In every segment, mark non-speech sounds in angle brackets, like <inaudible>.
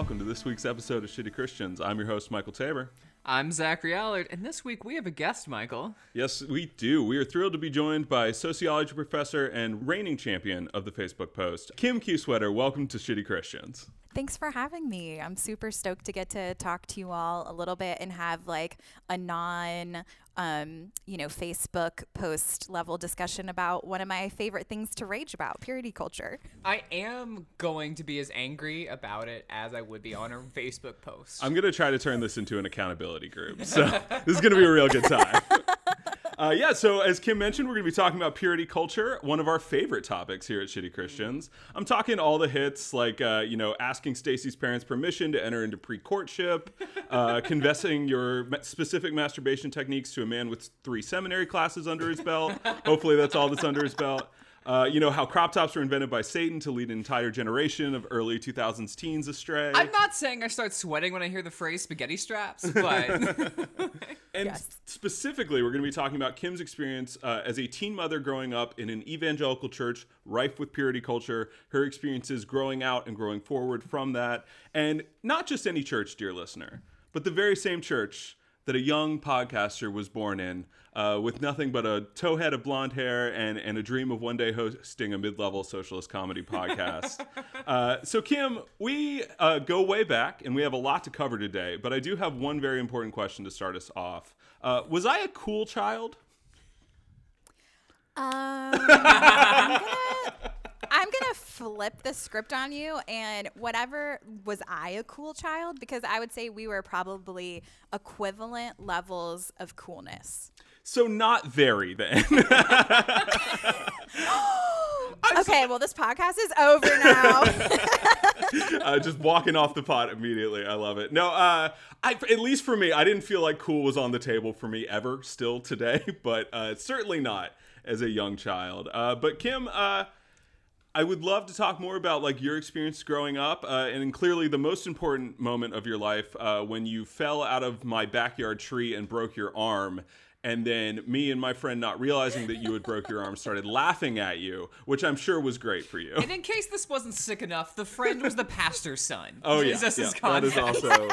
welcome to this week's episode of Shitty Christians. I'm your host, Michael Tabor. I'm Zachary Allard, and this week we have a guest, Michael. Yes, we do. We are thrilled to be joined by sociology professor and reigning champion of the Facebook post, Kim Q. Sweater. Welcome to Shitty Christians. Thanks for having me. I'm super stoked to get to talk to you all a little bit and have like a non, um, you know, Facebook post level discussion about one of my favorite things to rage about, purity culture. I am going to be as angry about it as I would be on a Facebook post. I'm going to try to turn this into an accountability group. So <laughs> this is going to be a real good time. <laughs> Uh, yeah, so as Kim mentioned, we're going to be talking about purity culture, one of our favorite topics here at Shitty Christians. I'm talking all the hits, like, uh, you know, asking Stacy's parents' permission to enter into pre courtship, uh, <laughs> confessing your specific masturbation techniques to a man with three seminary classes under his belt. Hopefully, that's all that's under his belt. Uh, you know how crop tops were invented by Satan to lead an entire generation of early 2000s teens astray. I'm not saying I start sweating when I hear the phrase spaghetti straps, <laughs> but. and <laughs> Yes. specifically, we're going to be talking about Kim's experience uh, as a teen mother growing up in an evangelical church rife with purity culture, her experiences growing out and growing forward from that. And not just any church, dear listener, but the very same church that a young podcaster was born in uh, with nothing but a towhead of blonde hair and, and a dream of one day hosting a mid-level socialist comedy podcast. <laughs> uh, so Kim, we uh, go way back and we have a lot to cover today, but I do have one very important question to start us off. Uh, was I a cool child? Um, I'm gonna, I'm gonna flip the script on you, and whatever was I a cool child? Because I would say we were probably equivalent levels of coolness. So not very then. <laughs> <gasps> okay, well, this podcast is over now. <laughs> uh, just walking off the pot immediately. I love it. No, uh, I, at least for me, I didn't feel like cool was on the table for me ever, still today, <laughs> but uh, certainly not as a young child. Uh, but Kim, uh, I would love to talk more about like your experience growing up, uh, and clearly the most important moment of your life uh, when you fell out of my backyard tree and broke your arm. And then me and my friend, not realizing that you had broke your arm, started laughing at you, which I'm sure was great for you. and in case this wasn't sick enough, the friend was the pastor's son. Oh yeah, This yeah. is that is also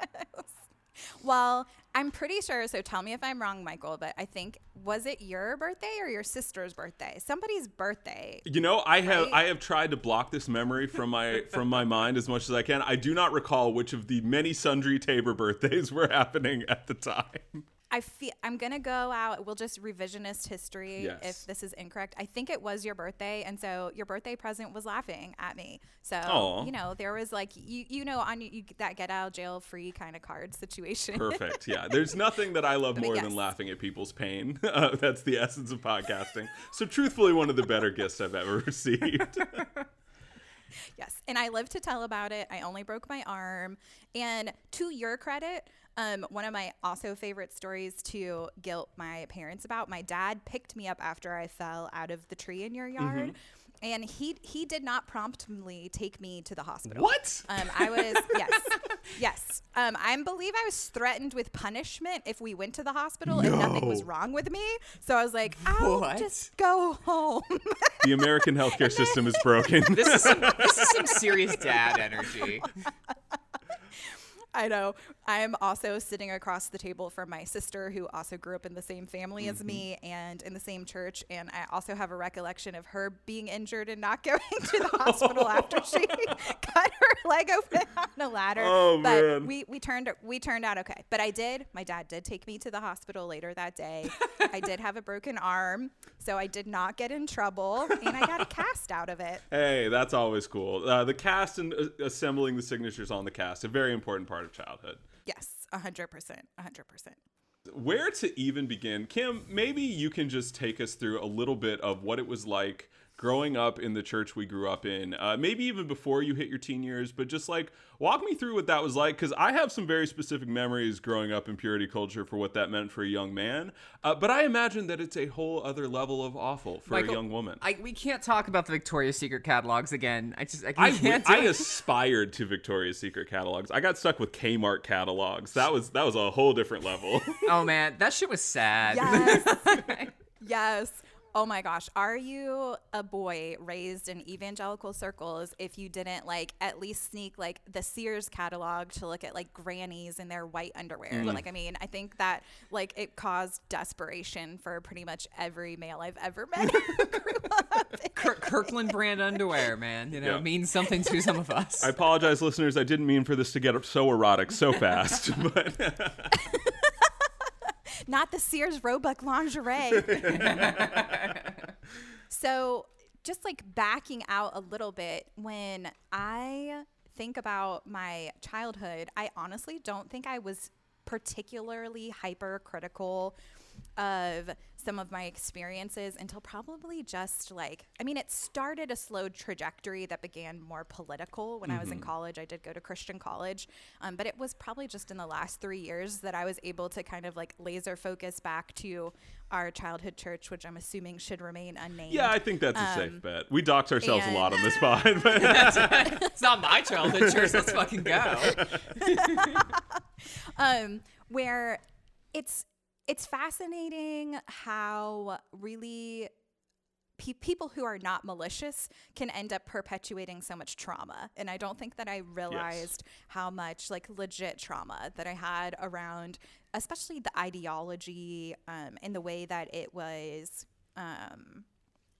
<laughs> well, I'm pretty sure. So tell me if I'm wrong, Michael. But I think was it your birthday or your sister's birthday? Somebody's birthday. You know, I have Right? I have tried to block this memory from my from my mind as much as I can. I do not recall which of the many sundry Tabor birthdays were happening at the time. I feel I'm gonna go out. We'll just revisionist history Yes. if this is incorrect. I think it was your birthday, and so your birthday present was laughing at me. So Aw. you know there was like you you know on you, that get out of jail free kind of card situation. Perfect. Yeah. <laughs> There's nothing that I love more than laughing at people's pain. Uh, <laughs> that's the essence of podcasting. So truthfully, one of the better gifts I've ever <laughs> received. Yes, and I live to tell about it. I only broke my arm, and to your credit. Um, one of my also favorite stories to guilt my parents about. My dad picked me up after I fell out of the tree in your yard, and he he did not promptly take me to the hospital. what? Um, I was <laughs> yes, yes. Um, I believe I was threatened with punishment if we went to the hospital and nothing was wrong with me. So I was like, I'll What? just go home. The American <laughs> healthcare system is broken. This is some, this is some serious <laughs> dad energy. I know. I'm also sitting across the table from my sister, who also grew up in the same family as me and in the same church. And I also have a recollection of her being injured and not <laughs> going to the hospital after she <laughs> <laughs> cut her leg open on a ladder. Oh, but man. we we turned we turned out okay. But I did. My dad did take me to the hospital later that day. I did have a broken arm, so I did not get in trouble, and I got a cast out of it. Hey, that's always cool. Uh, the cast and uh, assembling the signatures on the cast, a very important part of childhood. Yes, a hundred percent, a hundred percent. Where to even begin? Kim, maybe you can just take us through a little bit of what it was like growing up in the church we grew up in. Uh, maybe even before you hit your teen years, but just like walk me through what that was like because I have some very specific memories growing up in purity culture for what that meant for a young man. Uh, but I imagine that it's a whole other level of awful for Michael, a young woman. I, we can't talk about the Victoria's Secret catalogs again. I just I I, can't. I do it. aspired to Victoria's Secret catalogs. I got stuck with Kmart catalogs. That was that was a whole different level. <laughs> oh man, that shit was sad. Yes. <laughs> yes. Oh my gosh, are you a boy raised in evangelical circles if you didn't like at least sneak like the Sears catalog to look at like grannies in their white underwear? Mm. Like, I mean, I think that like it caused desperation for pretty much every male I've ever met. grew up in- Kirk- Kirkland brand underwear, man. You know, Yeah. means something to some of us. I apologize, listeners. I didn't mean for this to get so erotic so fast, <laughs> but <laughs> not the Sears Roebuck lingerie. <laughs> so, just like backing out a little bit, when I think about my childhood, I honestly don't think I was particularly hypercritical of some of my experiences until probably just like I mean it started a slow trajectory that began more political when I was in college I did go to Christian college um, but it was probably just in the last three years that I was able to kind of like laser focus back to our childhood church which I'm assuming should remain unnamed yeah, I think that's a Um, safe bet. We dox ourselves a lot on this <laughs> pod, but <laughs> it's not my childhood church. Let's fucking go. <laughs> um, where it's it's fascinating how really pe- people who are not malicious can end up perpetuating so much trauma. And i don't think that i realized how much like legit trauma that i had around especially the ideology um, and the way that it was um,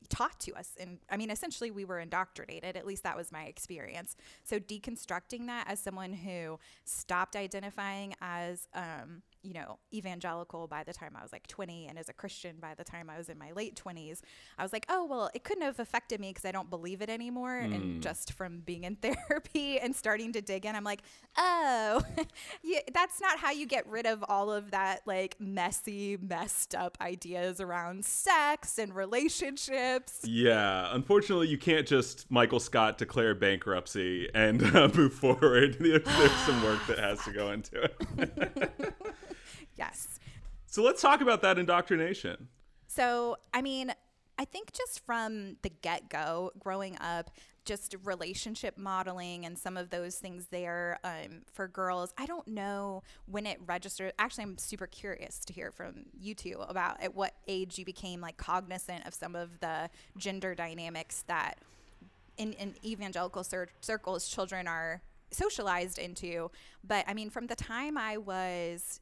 taught to us. And i mean essentially we were indoctrinated. At least that was my experience. So deconstructing that as someone who stopped identifying as um, you know evangelical by the time i was like 20 and as a christian by the time i was in my late 20s i was like oh well it couldn't have affected me because i don't believe it anymore and just from being in <laughs> therapy and starting to dig in i'm like oh <laughs> yeah, that's not how you get rid of all of that like messy messed up ideas around sex and relationships yeah, unfortunately, you can't just Michael Scott declare bankruptcy and uh, <laughs> move forward. There's some work that has to go <sighs> into it. Yes So let's talk about that indoctrination. So, I mean, I think just from the get go, growing up, just relationship modeling and some of those things there um, for girls. I don't know when it registered. Actually, I'm super curious to hear from you two about at what age you became like cognizant of some of the gender dynamics that in, in evangelical cir- circles children are socialized into. But I mean, from the time I was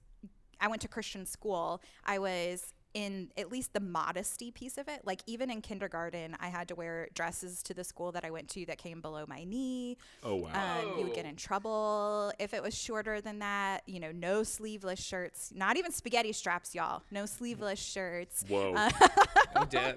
I went to Christian school, I was in at least the modesty piece of it. Like even in kindergarten, I had to wear dresses to the school that I went to that came below my knee. Oh wow. Um, you would get in trouble if it was shorter than that. You know, no sleeveless shirts, not even spaghetti straps, y'all. No sleeveless shirts. Whoa. Oh, damn.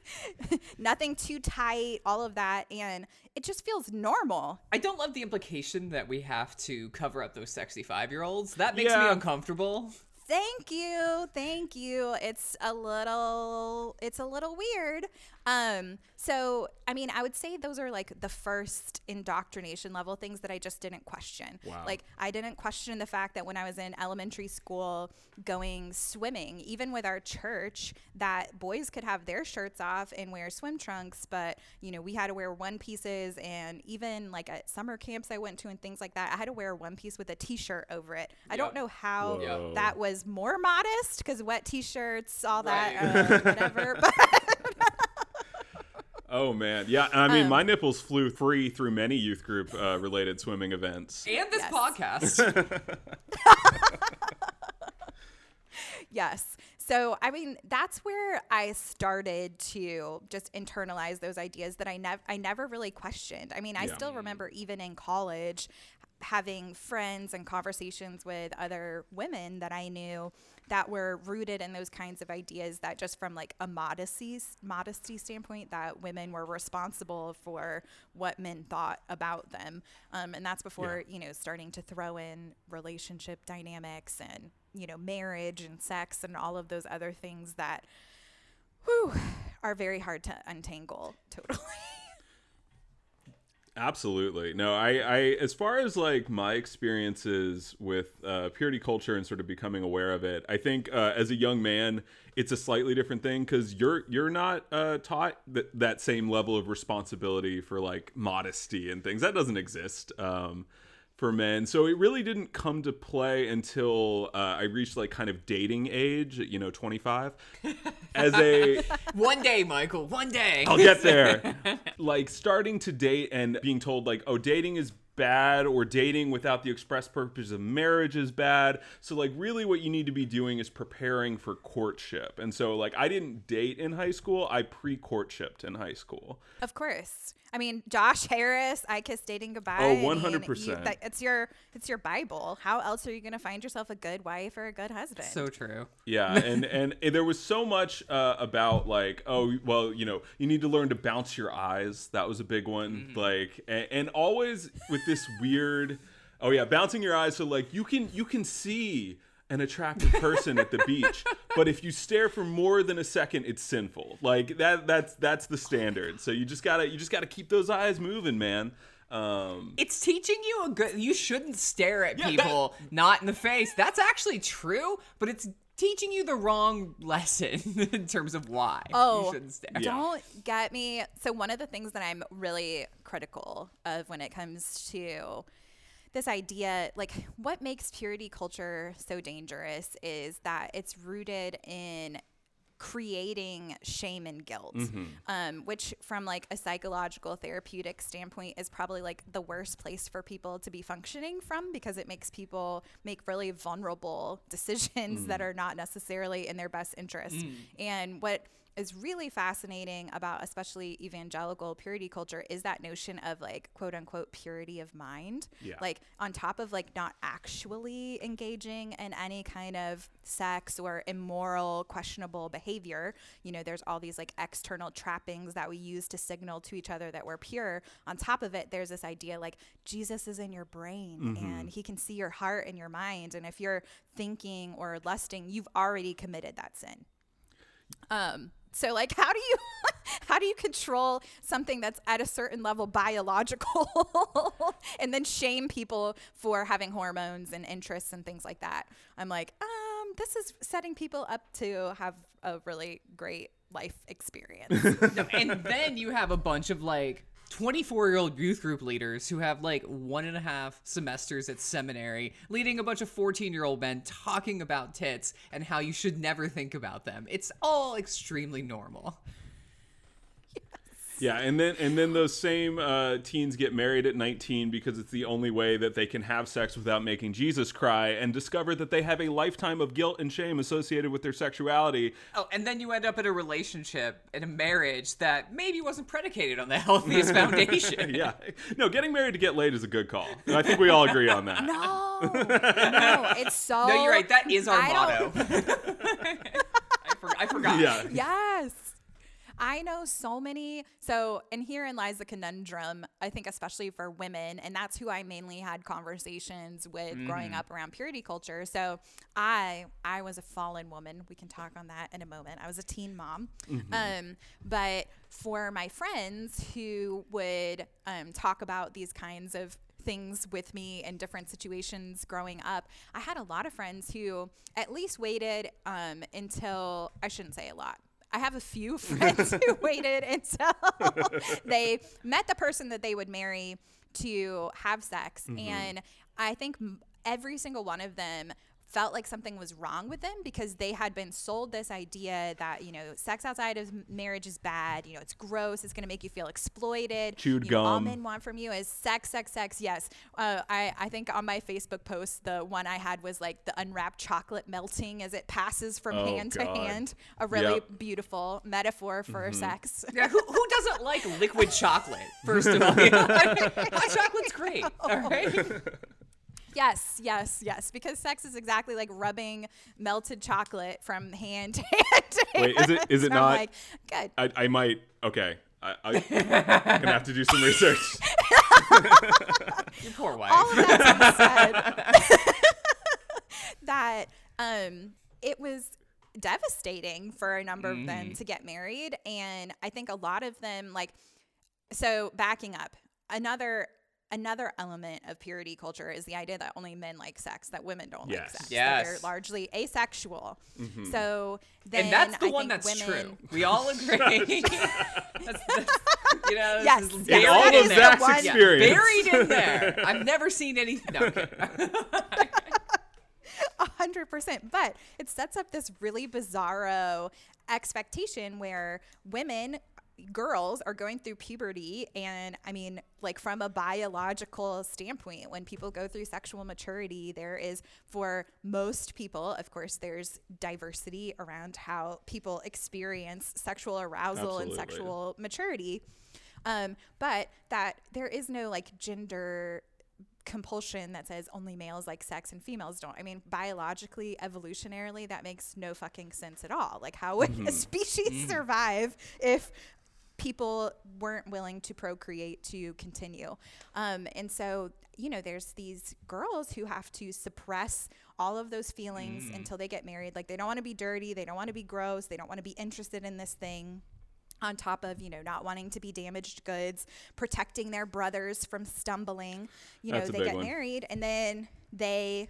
<laughs> Nothing too tight, all of that. And it just feels normal. I don't love the implication that we have to cover up those sexy five year olds. That makes me uncomfortable. Thank you. Thank you. It's a little it's a little weird. Um so I mean I would say those are like the first indoctrination level things that I just didn't question. Wow. Like I didn't question the fact that when I was in elementary school going swimming, even with our church, that boys could have their shirts off and wear swim trunks, but you know, we had to wear one pieces and even like at summer camps I went to and things like that, I had to wear one piece with a t-shirt over it. I don't know how Whoa. that was more modest because wet t-shirts, all that, uh, whatever. <laughs> But Oh man, yeah. I mean, Um, my nipples flew free through many youth group uh, related swimming events. And this Yes. podcast. <laughs> yes. So, I mean, that's where I started to just internalize those ideas that I never I never really questioned. I mean, I Yeah. still remember even in college having friends and conversations with other women that I knew that were rooted in those kinds of ideas that just from like a modesty modesty standpoint that women were responsible for what men thought about them. Um, and that's before you know starting to throw in relationship dynamics and you know marriage and sex and all of those other things that whew, are very hard to untangle <laughs> totally Absolutely. No, I, I, as far as like my experiences with uh, purity culture and sort of becoming aware of it, I think uh, as a young man, it's a slightly different thing because you're you're not uh, taught that that same level of responsibility for like modesty and things that doesn't exist. Um, for men. So it really didn't come to play until uh, I reached like kind of dating age, you know, 25. As a <laughs> One day, Michael. One day. I'll get there. <laughs> like starting to date and being told like, "Oh, dating is bad or dating without the express purpose of marriage is bad. So like really what you need to be doing is preparing for courtship. And so like I didn't date in high school, I pre-courtshipped in high school. Of course. I mean, Josh Harris, I Kiss Dating Goodbye. Oh, I mean, 100%. you- that- It's your it's your Bible. How else are you going to find yourself a good wife or a good husband? So true. Yeah, <laughs> and and there was so much uh, about like, oh, well, you know, you need to learn to bounce your eyes. That was a big one. Like, and, and always with this weird, oh yeah, bouncing your eyes. So like, you can you can see an attractive person at the beach, but if you stare for more than a second, it's sinful. Like that that's that's the standard. So you just gotta you just gotta keep those eyes moving, man. Um, It's teaching you a good. You shouldn't stare at Yeah, that- people not in the face. That's actually true, but it's teaching you the wrong lesson <laughs> in terms of why Oh, you shouldn't stare. Yeah. Don't get me. So, one of the things that I'm really critical of when it comes to this idea, like what makes purity culture so dangerous, is that it's rooted in creating shame and guilt mm-hmm. um, which from like a psychological therapeutic standpoint is probably like the worst place for people to be functioning from because it makes people make really vulnerable <laughs> decisions that mm. are not necessarily in their best interest. Mm. And what is really fascinating about especially evangelical purity culture is that notion of like quote unquote purity of mind. Yeah. like on top of like not actually engaging in any kind of sex or immoral questionable behavior you know there's all these like external trappings that we use to signal to each other that we're pure. On top of it there's this idea like jesus is in your brain and he can see your heart and your mind. And if you're thinking or lusting you've already committed that sin. Um so like how do you <laughs> how do you control something that's at a certain level biological <laughs> and then shame people for having hormones and interests and things like that? I'm like um this is setting people up to have a really great life experience. <laughs> No, and then you have a bunch of like 24 year old youth group leaders who have like one and a half semesters at seminary, leading a bunch of 14 year old men talking about tits and how you should never think about them. It's all extremely normal. <laughs> Yeah, and then and then those same uh, teens get married at 19 because it's the only way that they can have sex without making Jesus cry, and discover that they have a lifetime of guilt and shame associated with their sexuality. Oh, and then you end up in a relationship, in a marriage that maybe wasn't predicated on the healthiest foundation. <laughs> Yeah, no, getting married to get laid is a good call, I think we all agree on that. <laughs> no no it's so No, you're right. That is our I motto. I, for, I forgot. Yeah, Yes. I know so many. So, and herein lies the conundrum, I think, especially for women. And that's who I mainly had conversations with growing up around purity culture. So, I I was a fallen woman. We can talk on that in a moment. I was a teen mom. Um, but for my friends who would um, talk about these kinds of things with me in different situations growing up, I had a lot of friends who at least waited um, until I shouldn't say a lot. I have a few <laughs> friends who <laughs> waited until <laughs> they met the person that they would marry to have sex. Mm-hmm. And I think every single one of them felt like something was wrong with them because they had been sold this idea that you know sex outside of marriage is bad you know it's gross it's going to make you feel exploited Chewed you know, all men want from you is sex sex sex yes uh, I, I think on my facebook post the one i had was like the unwrapped chocolate melting as it passes from Oh, hand to hand a really Yep. Mm-hmm. beautiful metaphor for sex Yeah, who, who doesn't like liquid chocolate? First of all, <laughs> <laughs> hot chocolate's great. <laughs> All right. Yes, yes, yes. Because sex is exactly like rubbing melted chocolate from hand to <laughs> hand. To Wait, is it- hand. is it So I'm not- Like, good. I, I might. Okay, I, I, I'm <laughs> gonna have to do some research. Your poor wife. All of that <laughs> said, that um, it was devastating for a number of them to get married, and I think a lot of them like. So backing up, another another element of purity culture is the idea that only men like sex, that women don't like Yes. sex. that Yes. they're largely asexual. So then and that's the I one that's women, true. We all <laughs> agree. <laughs> that's, that's, you know, Yes, yes, In all of is the Zach's one- Yeah, buried in there. <laughs> I've never seen anything. No. A hundred percent. But it sets up this really bizarro expectation where women, girls, are going through puberty. And I mean, like from a biological standpoint, when people go through sexual maturity, there is, for most people, of course, there's diversity around how people experience sexual arousal and sexual maturity. Um, but that there is no like gender compulsion that says only males like sex and females don't. I mean, biologically, evolutionarily, that makes no fucking sense at all. Like, how would a species survive if people weren't willing to procreate to continue? Um, and so, you know, there's these girls who have to suppress all of those feelings until they get married. Like, they don't want to be dirty, they don't want to be gross, they don't want to be interested in this thing on top of you know not wanting to be damaged goods protecting their brothers from stumbling you know That's a they get one. married and then they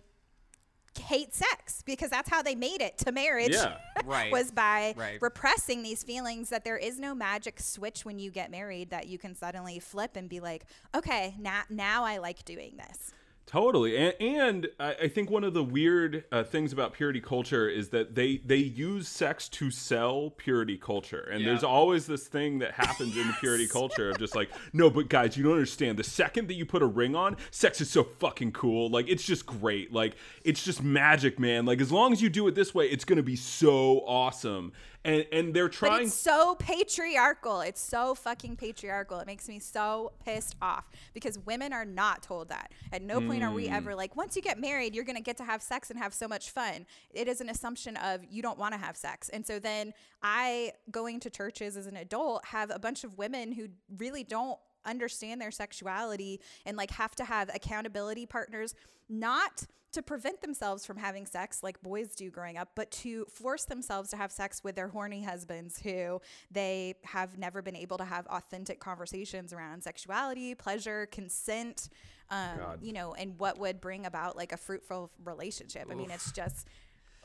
hate sex because that's how they made it to marriage Yeah. <laughs> Right. was by Right. repressing these feelings that there is no magic switch when you get married that you can suddenly flip and be like okay now now i like doing this Totally, and, and I I think one of the weird uh, things about purity culture is that they they use sex to sell purity culture, and there's always this thing that happens in the <laughs> purity culture of just like, no, but guys, you don't understand. The second that you put a ring on, sex is so fucking cool. Like it's just great. Like it's just magic, man. Like as long as you do it this way, it's gonna be so awesome. And and they're trying. but it's so patriarchal. It's so fucking patriarchal. It makes me so pissed off because women are not told that. At no point are we mm. ever like once you get married you're going to get to have sex and have so much fun. It is an assumption of you don't want to have sex. And so then i going to churches as an adult have a bunch of women who really don't understand their sexuality and like have to have accountability partners not to prevent themselves from having sex like boys do growing up but to force themselves to have sex with their horny husbands who they have never been able to have authentic conversations around sexuality pleasure consent um, you know and what would bring about like a fruitful relationship. I mean it's just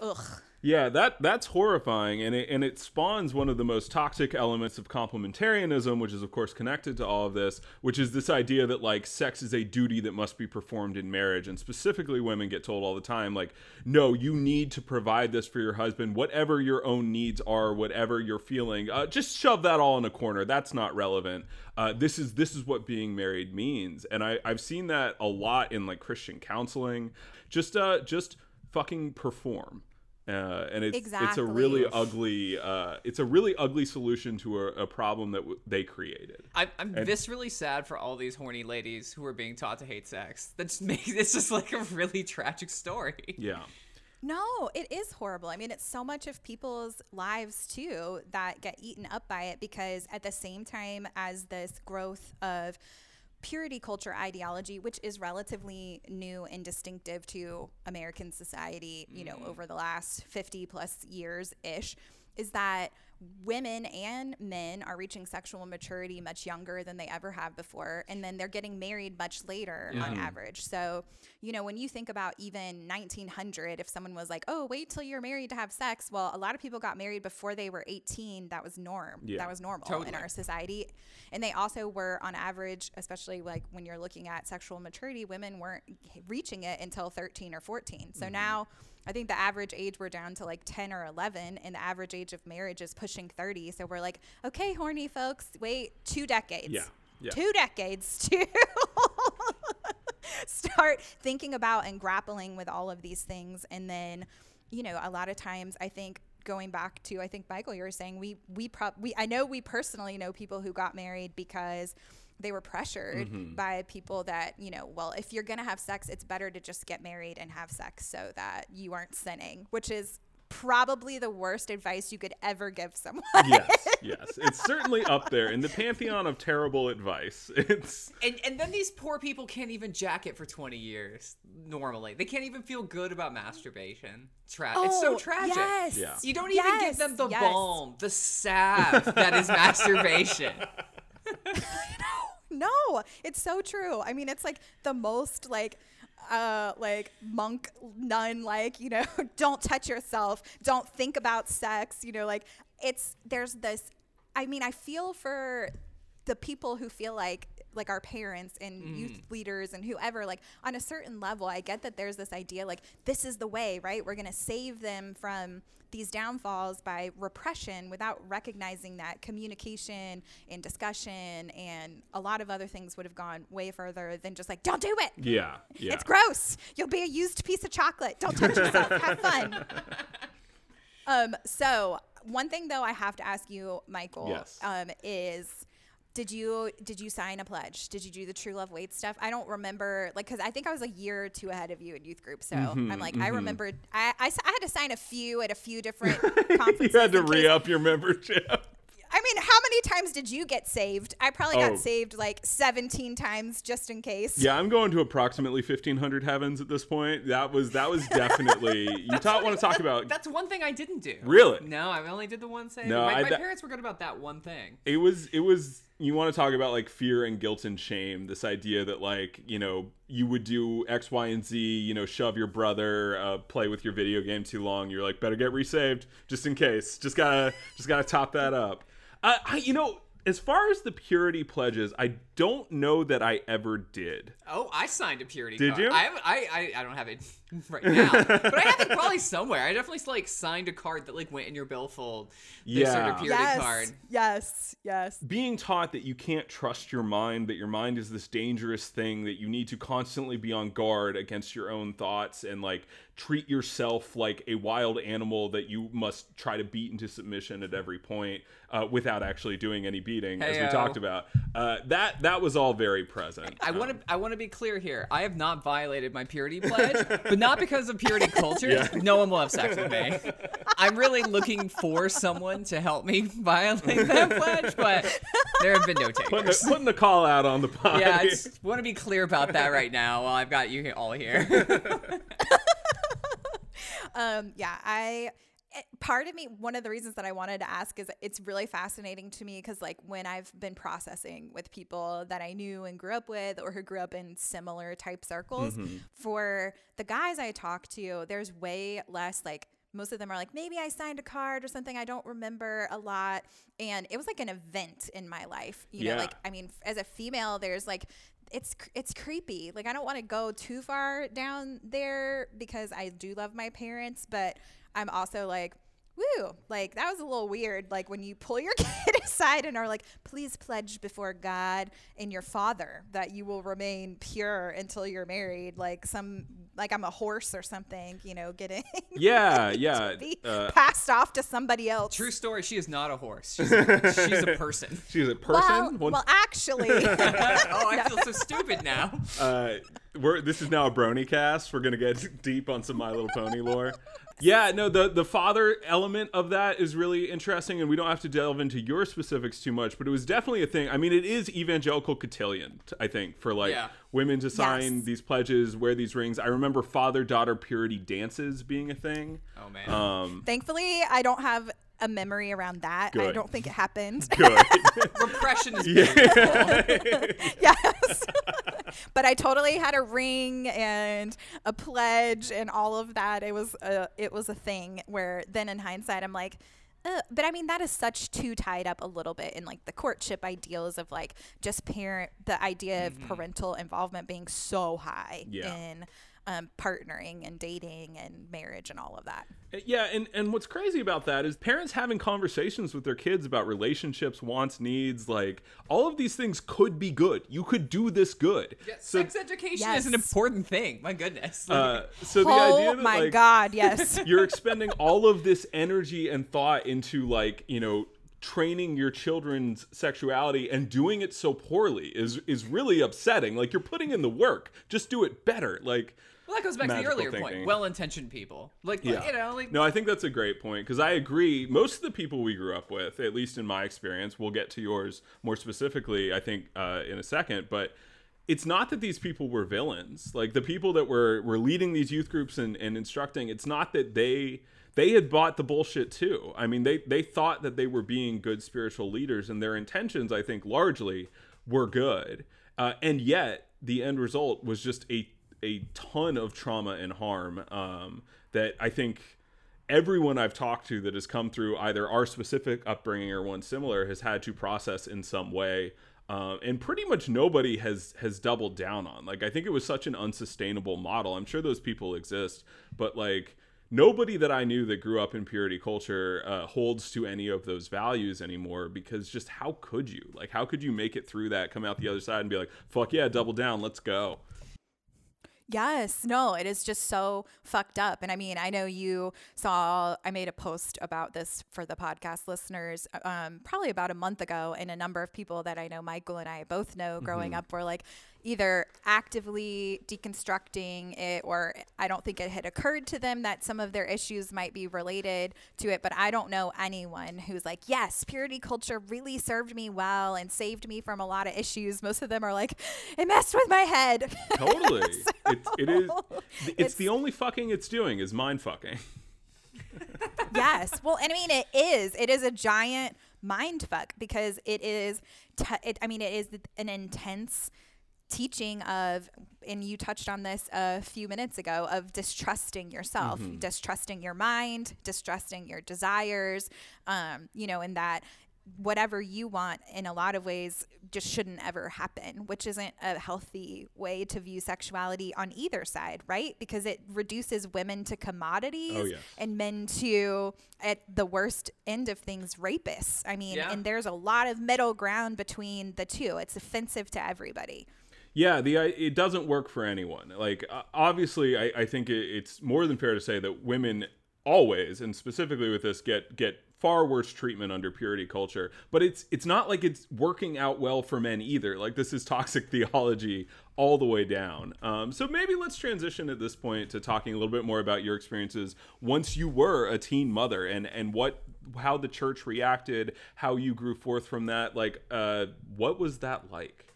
ugh Yeah, that that's horrifying, and it and it spawns one of the most toxic elements of complementarianism, which is of course connected to all of this, which is this idea that like sex is a duty that must be performed in marriage, and specifically women get told all the time like, no, you need to provide this for your husband, whatever your own needs are, whatever you're feeling, uh, just shove that all in a corner. That's not relevant. Uh, this is this is what being married means, and I I've seen that a lot in like Christian counseling, just uh just fucking perform. Uh, and it's it's a really ugly uh, it's a really ugly solution to a, a problem that w- they created. I'm, I'm viscerally sad for all these horny ladies who are being taught to hate sex. That's <laughs> makes it's just like a really tragic story. Yeah, No, it is horrible. I mean, it's so much of people's lives too that get eaten up by it because at the same time as this growth of purity culture ideology, which is relatively new and distinctive to American society, you know, mm-hmm. over the last 50 plus years ish, is that women and men are reaching sexual maturity much younger than they ever have before. And then they're getting married much later on average. So, you know, when you think about even 1900, if someone was like, oh, wait till you're married to have sex, well, a lot of people got married before they were 18. That was norm. Yeah. That was normal Totally. in our society. And they also were on average, especially like when you're looking at sexual maturity, women weren't reaching it until 13 or 14. So mm-hmm. now I think the average age we're down to like 10 or 11 and the average age of marriage is pushing 30. So we're like, okay, horny folks, wait two decades. Yeah. Yeah. Two decades to <laughs> start thinking about and grappling with all of these things and then you know a lot of times i think going back to i think michael you were saying we we prob we i know we personally know people who got married because they were pressured Mm-hmm. by people that you know well if you're gonna have sex it's better to just get married and have sex so that you aren't sinning which is probably the worst advice you could ever give someone yes, <laughs> yes, it's certainly up there in the pantheon of terrible advice. <laughs> It's And and then these poor people can't even jack it for 20 years normally. They can't even feel good about masturbation. Tra- it's so Oh, tragic. yes. Yeah. You don't even Yes, give them the yes. balm, the salve that is <laughs> masturbation. <laughs> no, it's so true. I mean, it's like the most like uh like monk nun like, you know, <laughs> don't touch yourself, don't think about sex, you know, like it's there's this I mean, I feel for the people who feel like like our parents and Mm. youth leaders and whoever like on a certain level i get that there's this idea like this is the way right we're going to save them from these downfalls by repression without recognizing that communication and discussion and a lot of other things would have gone way further than just like don't do it Yeah, yeah. it's gross. You'll be a used piece of chocolate. Don't touch yourself. <laughs> Have fun. Um, so one thing though I have to ask you, Michael, Yes. um, is did you did you sign a pledge? Did you do the True Love Waits stuff? I don't remember, like, because I think I was a year or two ahead of you in youth group. So Mm-hmm, I'm like, I remembered. I, I I had to sign a few at a few different conferences. <laughs> you had to re up your membership. I mean, how many times did you get saved? I probably Oh. got saved like 17 times just in case. Yeah, I'm going to approximately 1500 heavens at this point. That was that was definitely <laughs> you ta- want to talk about That's one thing I didn't do. Really? No, I only did the one thing. No, my, I- my that- parents were good about that one thing. it was it was you want to talk about like fear and guilt and shame this idea that like you know you would do x y and z you know shove your brother uh, play with your video game too long you're like better get resaved just in case just gotta just gotta top that up uh, I, you know as far as the purity pledges i don't know that i ever did Oh, I signed a purity Did card. you? I, have, I, I I don't have it right now, <laughs> but I have it probably somewhere. I definitely like signed a card that like went in your billfold. This sort Yeah. of purity yes, card. yes, yes. being taught that you can't trust your mind, that your mind is this dangerous thing, that you need to constantly be on guard against your own thoughts and like treat yourself like a wild animal that you must try to beat into submission at every point uh, without actually doing any beating, as we talked about. Uh, that that was all very present. I want to I want to be clear here. I have not violated my purity pledge, but not because of purity <laughs> culture. Yeah. No one will have sex with me. I'm really looking for someone to help me violate that <laughs> pledge, but there have been no Putting takers. the, putting the call out on the pod. Yeah, I just want to be clear about that right now while I've got you all here. <laughs> Um, yeah, I Eh, part of me one of the reasons that I wanted to ask is it's really fascinating to me because like when I've been processing with people that I knew and grew up with or who grew up in similar type circles, mm-hmm. for the guys I talk to, there's way less like most of them are like maybe I signed a card or something I don't remember a lot and it was like an event in my life you Yeah. know like I mean as a female there's like it's it's creepy. Like I don't want to go too far down there because I do love my parents, but I'm also like, woo, like that was a little weird. Like when you pull your <laughs> kid aside and are like, please pledge before God and your father that you will remain pure until you're married. Like some, like I'm a horse or something, you know, getting <laughs> yeah, <laughs> yeah. be Uh, passed off to somebody else. True story. She is not a horse. She's a, she's a person. she's a person. One- well, actually, oh, I feel so stupid now. uh, we're this is now a brony cast. We're gonna get deep on some My Little Pony lore. Yeah, no, the the father element of that is really interesting, and we don't have to delve into your specifics too much, but it was definitely a thing. I mean, it is evangelical cotillion, i think, for like Yeah. women to sign Yes. these pledges, wear these rings. I remember father daughter purity dances being a thing. Oh man. Um, thankfully, I don't have a memory around that. I don't think it happened. good. <laughs> Repression is <laughs> yeah. yes. <laughs> but I totally had a ring and a pledge and all of that. It was a, it was a thing where then in hindsight I'm like uh, but I mean that is such too tied up a little bit in like the courtship ideals of like just parent the idea of parental involvement being so high Yeah. in um, partnering and dating and marriage and all of that. Yeah, and, and what's crazy about that is parents having conversations with their kids about relationships, wants, needs, like all of these things could be good. You could do this good. Yeah, so sex education is an important thing. My goodness. uh, so the oh idea that my like, god, yes. <laughs> you're expending all of this energy and thought into like, you know, training your children's sexuality and doing it so poorly is is really upsetting. Like you're putting in the work. Just do it better. Like well, that goes back to the earlier thinking. point. Well-intentioned people, like you know, like no, I think that's a great point because I agree. Most of the people we grew up with, at least in my experience, we'll get to yours more specifically, I think, uh, in a second. But it's not that these people were villains. Like the people that were were leading these youth groups and, and instructing, it's not that they they had bought the bullshit too. I mean, they they thought that they were being good spiritual leaders, and their intentions, I think, largely were good. Uh, and yet the end result was just a a ton of trauma and harm um, that I think everyone I've talked to that has come through either our specific upbringing or one similar has had to process in some way. Um, and pretty much nobody has has doubled down on. Like I think it was such an unsustainable model. I'm sure those people exist, but like nobody that I knew that grew up in purity culture uh, holds to any of those values anymore because just how could you? Like, how could you make it through that, come out the other side and be like, fuck yeah, double down, let's go? Yes, no, it is just so fucked up. And I mean, I know you saw, I made a post about this for the podcast listeners um, probably about a month ago. And a number of people that I know, Michael and I both know growing mm-hmm. up, were like, either actively deconstructing it or I don't think it had occurred to them that some of their issues might be related to it. But I don't know anyone who's like, yes, purity culture really served me well and saved me from a lot of issues. Most of them are like, it messed with my head. <laughs> Totally. so it's, it is. It's, it's the only fucking it's doing is mind fucking. <laughs> yes. Well, and I mean, it is. It is a giant mind fuck because it is. T- it, I mean, it is an intense teaching of and you touched on this a few minutes ago of distrusting yourself mm-hmm. distrusting your mind distrusting your desires um, you know and that whatever you want in a lot of ways just shouldn't ever happen which isn't a healthy way to view sexuality on either side right because it reduces women to commodities oh, yes. and men to at the worst end of things rapists i mean yeah. and there's a lot of middle ground between the two it's offensive to everybody yeah, the it doesn't work for anyone. Like obviously, I, I think it, it's more than fair to say that women always, and specifically with this, get get far worse treatment under purity culture. But it's it's not like it's working out well for men either. Like this is toxic <laughs> theology all the way down. Um, so maybe let's transition at this point to talking a little bit more about your experiences once you were a teen mother and and what how the church reacted, how you grew forth from that. Like, uh, what was that like?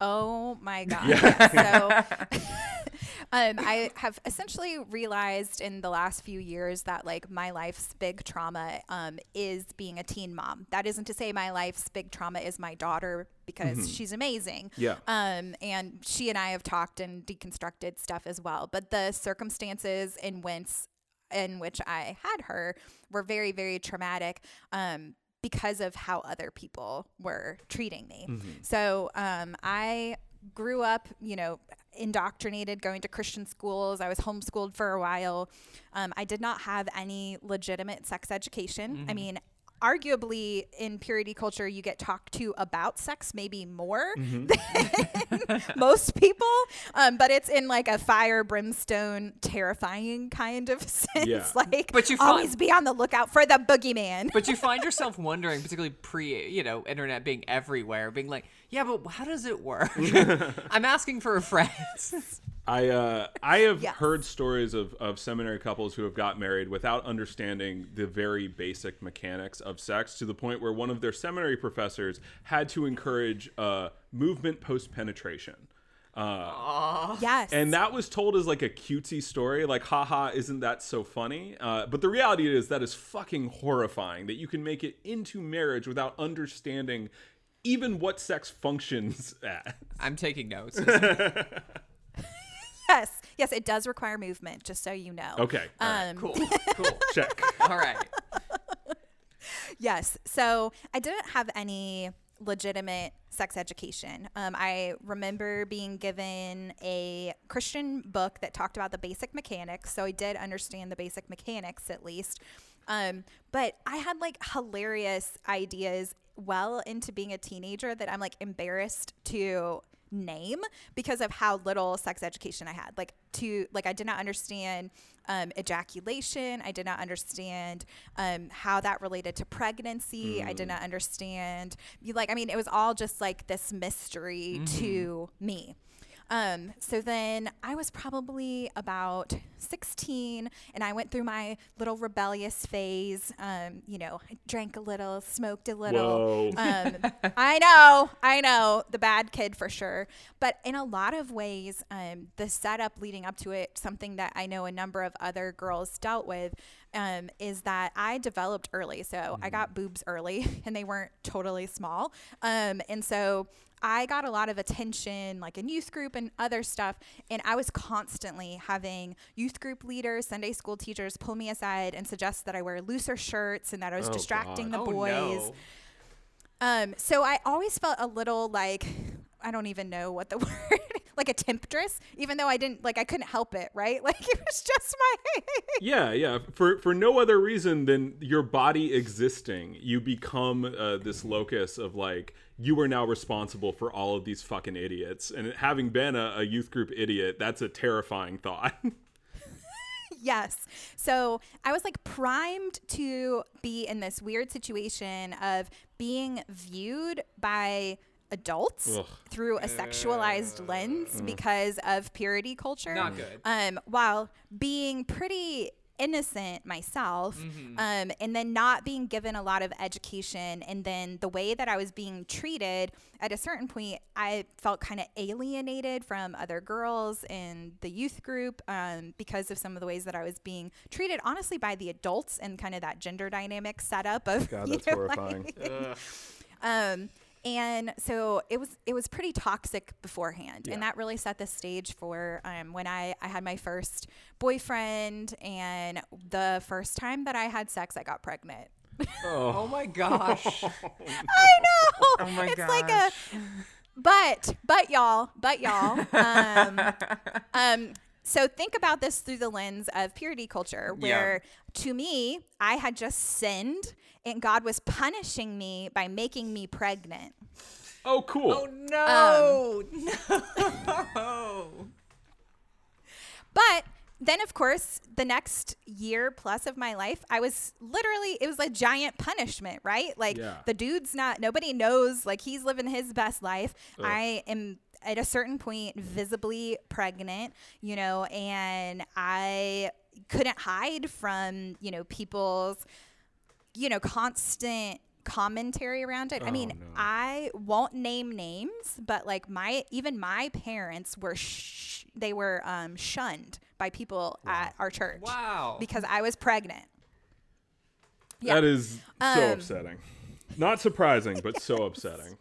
Oh my <laughs> god! Yeah. so, <laughs> <laughs> um, I have essentially realized in the last few years that like my life's big trauma um, is being a teen mom. That isn't to say my life's big trauma is my daughter because mm-hmm. she's amazing. Yeah. Um, and she and I have talked and deconstructed stuff as well. But the circumstances in which in which I had her were very very traumatic. Um, because of how other people were treating me. Mm-hmm. So um, I grew up, you know, indoctrinated going to Christian schools. I was homeschooled for a while. Um, I did not have any legitimate sex education. Mm-hmm. I mean, arguably in purity culture you get talked to about sex maybe more mm-hmm. <laughs> than <laughs> most people. Um, but it's in like a fire brimstone terrifying kind of <laughs> sense. Yeah. like but you always be on the lookout for the boogeyman. But you find yourself wondering particularly pre you know internet being everywhere being like yeah but how does it work? I'm asking for a friend I uh, I have yes. heard stories of, of seminary couples who have got married without understanding the very basic mechanics of sex to the point where one of their seminary professors had to encourage uh, movement post penetration. Uh, yes. And that was told as like a cutesy story, like, haha, isn't that so funny? Uh, but the reality is that is fucking horrifying that you can make it into marriage without understanding even what sex functions <laughs> at. I'm taking notes. <laughs> yes, yes, it does require movement, just so you know. Okay. Um, cool. <laughs> Cool. Check. <laughs> All right. yes. So I didn't have any legitimate sex education. Um, I remember being given a Christian book that talked about the basic mechanics. So I did understand the basic mechanics at least. Um, but I had like hilarious ideas well into being a teenager that I'm like embarrassed to name because of how little sex education I had. Like to like I did not understand um, ejaculation. I did not understand um, how that related to pregnancy. Mm. I did mm. not understand you like I mean it was all just like this mystery mm-hmm. to me. Um, so then I was probably about 16 and I went through my little rebellious phase. Um, you know, I drank a little, smoked a little. Um, <laughs> I know, I know, the bad kid for sure. But in a lot of ways, um, the setup leading up to it, something that I know a number of other girls dealt with, um, is that I developed early. So I got boobs early <laughs> and they weren't totally small. Um, and so I got a lot of attention, like in youth group and other stuff. And I was constantly having youth group leaders, Sunday school teachers pull me aside and suggest that I wear looser shirts and that I was Oh, distracting God. the Oh, boys. no. Um, so I always felt a little like I don't even know what the <laughs> word like a temptress, even though I didn't like I couldn't help it, right? <laughs> Like it was just my <laughs> Yeah, yeah. For for no other reason than your body existing, you become uh, this locus of like you are now responsible for all of these fucking idiots. And having been a, a youth group idiot, that's a terrifying thought. <laughs> yes. So I was like primed to be in this weird situation of being viewed by adults Ugh. through a sexualized lens because of purity culture. Not good. Um, while being pretty innocent myself, Mm-hmm. um, and then not being given a lot of education, and then the way that I was being treated at a certain point, I felt kind of alienated from other girls in the youth group um, because of some of the ways that I was being treated, honestly, by the adults and kind of that gender dynamic setup of God, <laughs> that's know, horrifying. Ugh. <laughs> um, and so it was it was pretty toxic beforehand, Yeah. and that really set the stage for um, when I I had my first boyfriend, and the first time that I had sex, I got pregnant. Oh my gosh. <laughs> <laughs> I know. Oh my it's like a but but y'all, but y'all. Um, <laughs> um so think about this through the lens of purity culture where to me I had just sinned and God was punishing me by making me pregnant. oh, cool. Oh no. Um, <laughs> no. But then, of course, the next year plus of my life, I was literally, it was a giant punishment, right? Like, Yeah. the dude's not, nobody knows, like, he's living his best life. Ugh. I am at a certain point visibly pregnant, you know, and I couldn't hide from, you know, people's, you know, constant commentary around it. I Oh, mean, no. I won't name names, but like my even my parents were sh- they were um, shunned by people at our church Wow. because I was pregnant. Yeah. That is so Um, upsetting. Not surprising, but so <laughs> upsetting.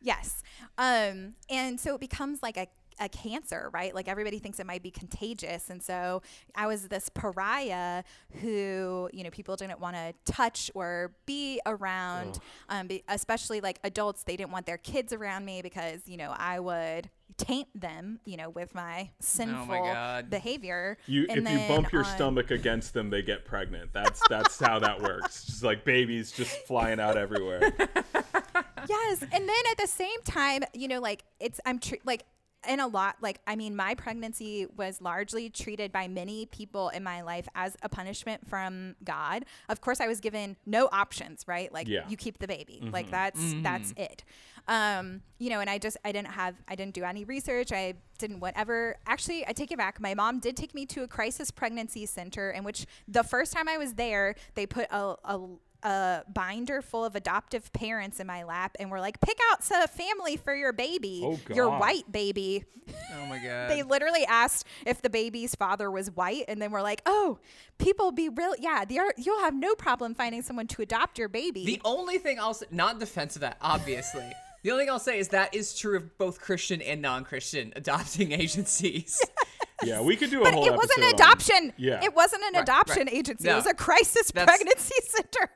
Yes. Um, and so it becomes like a, a cancer, right? Like everybody thinks it might be contagious. And so I was this pariah who, you know, people didn't want to touch or be around, um, be, especially like adults. They didn't want their kids around me because, you know, I would taint them, you know, with my sinful God. behavior. You, And if you bump your on- stomach against them, they get pregnant. That's that's how that works. Just like babies just flying out everywhere. <laughs> yes and then at the same time you know like it's i'm tr- like in a lot like i mean my pregnancy was largely treated by many people in my life as a punishment from god. Of course i was given no options right? Like Yeah. you keep the baby. Like that's that's it. Um you know and i just i didn't have i didn't do any research. I didn't whatever. Actually i take it back. My mom did take me to a crisis pregnancy center in which the first time i was there they put a, a a binder full of adoptive parents in my lap and were like, pick out a family for your baby, Oh, your white baby. <laughs> Oh my god. They literally asked if the baby's father was white, and then we're like, oh, people be real. Yeah, the, you'll have no problem finding someone to adopt your baby. The only thing I'll say, not in defense of that, obviously. the only thing I'll say is that is true of both Christian and non-Christian <laughs> adopting agencies. <laughs> Yeah, we could do a but whole it wasn't an episode on- adoption. Yeah. It wasn't an Right, adoption right. agency. No. It was a crisis That's- pregnancy <laughs> center.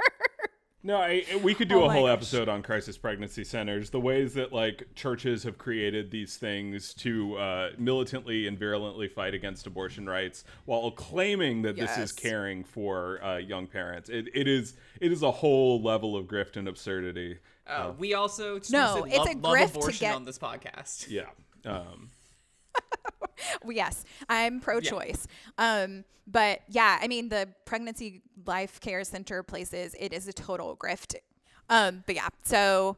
No, I, we could do Oh a whole gosh. episode on crisis pregnancy centers. The ways that like churches have created these things to uh, militantly and virulently fight against abortion rights, while claiming that this is caring for uh, young parents. It, it is it is a whole level of grift and absurdity. Uh, we also just No, it's love, a love grift to get- on this podcast. Yeah. Um, <laughs> yes, I'm pro-choice. Um, but yeah, I mean the pregnancy life care center places, it is a total grift. Um, but yeah, so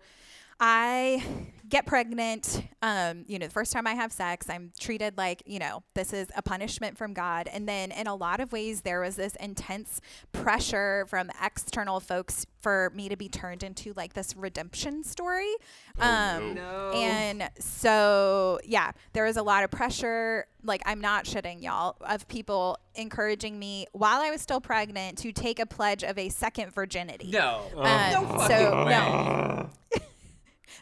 I get pregnant. Um, you know, the first time I have sex, I'm treated like, you know, this is a punishment from God. And then in a lot of ways, there was this intense pressure from external folks for me to be turned into like this redemption story. um, No. And so, yeah, there was a lot of pressure. Like, I'm not shitting y'all, of people encouraging me while I was still pregnant to take a pledge of a second virginity. No. Um, fucking so way. no. <laughs>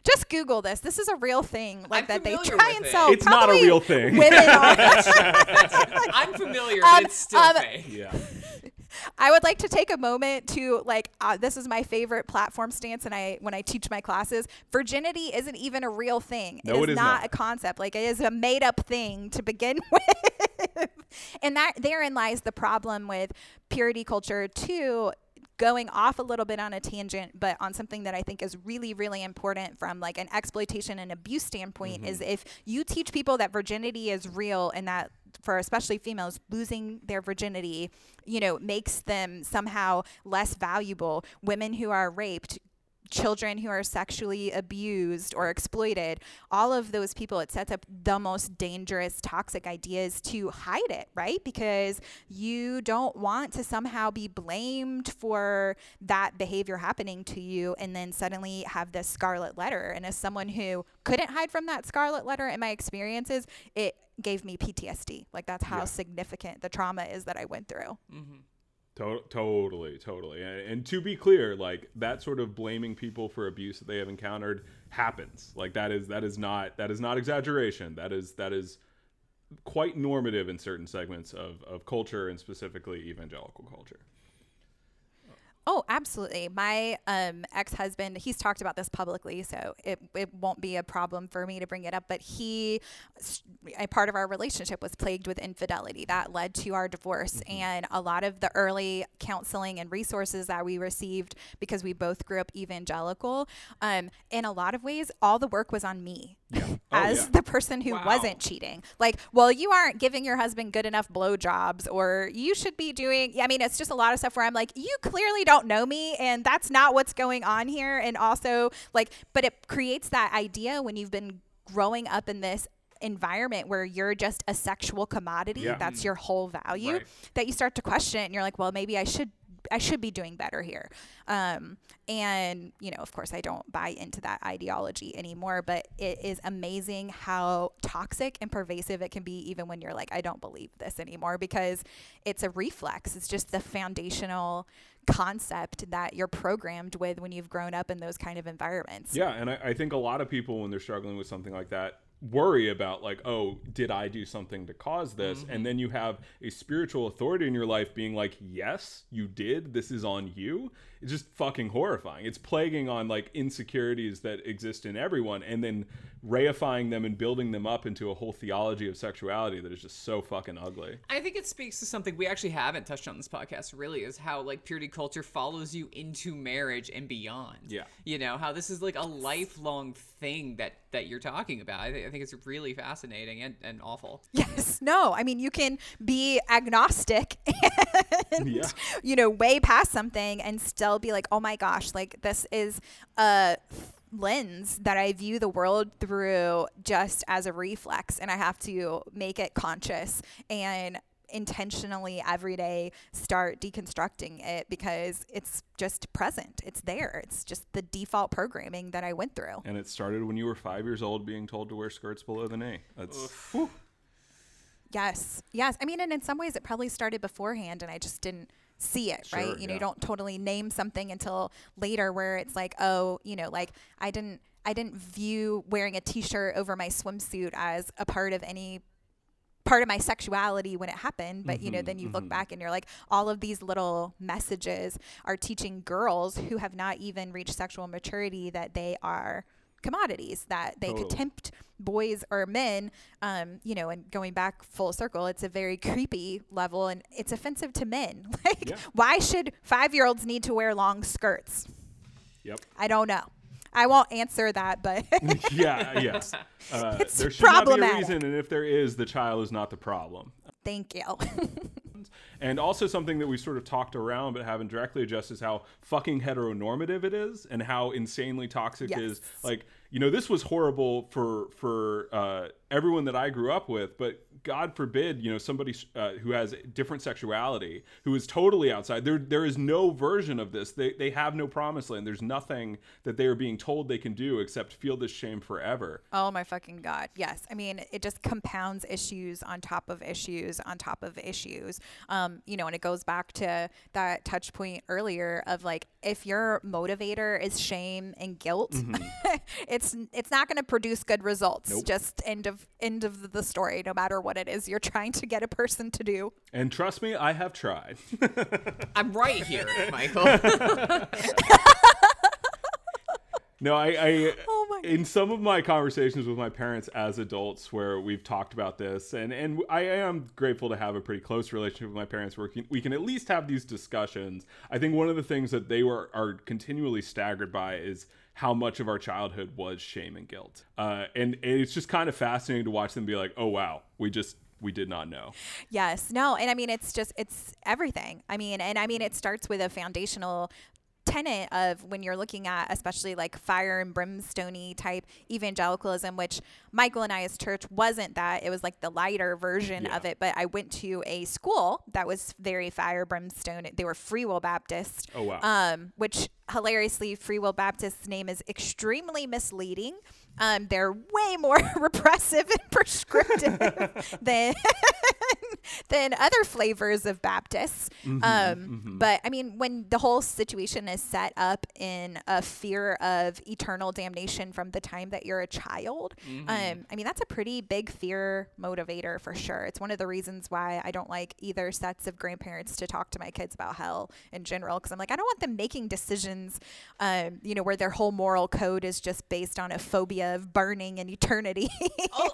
Just Google this. This is a real thing, like I'm that they try and it. sell. It's not a real thing. Women on. <laughs> I'm familiar, Um, but it's still um, fake. Yeah. <laughs> I would like to take a moment to like. Uh, this is my favorite platform stance, and I when I teach my classes, virginity isn't even a real thing. No, it is not not. a concept. Like it is a made up thing to begin <laughs> with, and that therein lies the problem with purity culture too. Going off a little bit on a tangent, but on something that I think is really, really important from like an exploitation and abuse standpoint is mm-hmm. if you teach people that virginity is real and that for especially females losing their virginity you know makes them somehow less valuable. Women who are raped children who are sexually abused or exploited all of those people it sets up the most dangerous toxic ideas to hide it right? Because you don't want to somehow be blamed for that behavior happening to you and then suddenly have this scarlet letter. And as someone who couldn't hide from that scarlet letter in my experiences it gave me PTSD like that's how Yeah. significant the trauma is that I went through mm-hmm. To- totally, totally. And, and to be clear, like that sort of blaming people for abuse that they have encountered happens. Like that is that is not that is not exaggeration. That is that is quite normative in certain segments of, of culture and specifically evangelical culture. Oh, absolutely. My um, ex husband, he's talked about this publicly, so it, it won't be a problem for me to bring it up. But he, a part of our relationship was plagued with infidelity. That led to our divorce. And a lot of the early counseling and resources that we received, because we both grew up evangelical, um, in a lot of ways, all the work was on me Yeah. <laughs> Oh, as yeah. the person who Wow. wasn't cheating. Like, well, you aren't giving your husband good enough blowjobs, or you should be doing. I mean, it's just a lot of stuff where I'm like, you clearly don't know me, and that's not what's going on here. And also, like, but it creates that idea when you've been growing up in this environment where you're just a sexual commodity Yeah. that's your whole value Right. that you start to question it and you're like well maybe i should i should be doing better here um, and you know of course i don't buy into that ideology anymore but it is amazing how toxic and pervasive it can be even when you're like i don't believe this anymore because it's a reflex it's just the foundational concept that you're programmed with when you've grown up in those kind of environments Yeah, and I, I think a lot of people when they're struggling with something like that worry about like, oh, did I do something to cause this? Mm-hmm. And then you have a spiritual authority in your life being like, yes, you did. This is on you. It's just fucking horrifying. It's plaguing on like insecurities that exist in everyone, and then reifying them and building them up into a whole theology of sexuality that is just so fucking ugly. I think it speaks to something we actually haven't touched on this podcast. Really, is how like purity culture follows you into marriage and beyond. Yeah. you know how this is like a lifelong thing that that you're talking about. I, th- I think it's really fascinating and, and awful. Yes, no. I mean, you can be agnostic <laughs> and, Yeah. you know, way past something and still be like, oh my gosh, like this is a lens that I view the world through just as a reflex. And I have to make it conscious and intentionally every day start deconstructing it because it's just present. It's there. It's just the default programming that I went through. And it started when you were five years old, being told to wear skirts below the knee. That's. Yes. Yes. I mean, and in some ways it probably started beforehand and I just didn't see it, Sure, right? You know, you don't totally name something until later where it's like, oh, you know, like I didn't I didn't view wearing a t-shirt over my swimsuit as a part of any part of my sexuality when it happened but you know mm-hmm, then you look mm-hmm. back and you're like all of these little messages are teaching girls who have not even reached sexual maturity that they are commodities that they could tempt boys or men um you know and going back full circle it's a very creepy level and it's offensive to men <laughs> like Yeah. why should 5-year-olds need to wear long skirts Yep. i don't know i won't answer that but <laughs> <laughs> yeah, yes. Uh, It's there should not be a problematic. reason, and if there is, the child is not the problem. thank you And also something that we sort of talked around but haven't directly addressed is how fucking heteronormative it is and how insanely toxic Yes. is like you know this was horrible for for uh, everyone that I grew up with, but God forbid you know somebody uh, who has different sexuality who is totally outside. There there is no version of this. They they have no promised land. There's nothing that they are being told they can do except feel this shame forever. Oh my fucking god. Yes. I mean, it just compounds issues on top of issues on top of issues. Um, you know, and it goes back to that touch point earlier of like if your motivator is shame and guilt, <laughs> it's it's not going to produce good results. Nope. Just end of end of the story no matter what it is you're trying to get a person to do. And trust me, I have tried. <laughs> I'm right here, <laughs> Michael. <laughs> No, I, I Oh my in some of my conversations with my parents as adults where we've talked about this and and I am grateful to have a pretty close relationship with my parents where we can, we can at least have these discussions. I think one of the things that they were are continually staggered by is how much of our childhood was shame and guilt. Uh, and, and it's just kind of fascinating to watch them be like, "Oh wow, we just we did not know." Yes. No. And I mean, it's just, it's everything. I mean, and I mean, it starts with a foundational tenet of when you're looking at especially like fire and brimstony type evangelicalism which michael and i's church wasn't that. It was like the lighter version of it. But i went to a school that was very fire brimstone. They were free will baptist. Oh, wow. um, which hilariously free will baptist's name is extremely misleading. Um, they're way more <laughs> repressive and prescriptive <laughs> than <laughs> than other flavors of Baptists. um, But I mean, when the whole situation is set up in a fear of eternal damnation from the time that you're a child, um, I mean, that's a pretty big fear motivator for sure. It's one of the reasons why I don't like either sets of grandparents to talk to my kids about hell in general, because I'm like, I don't want them making decisions, um, you know, where their whole moral code is just based on a phobia of burning and eternity. <laughs>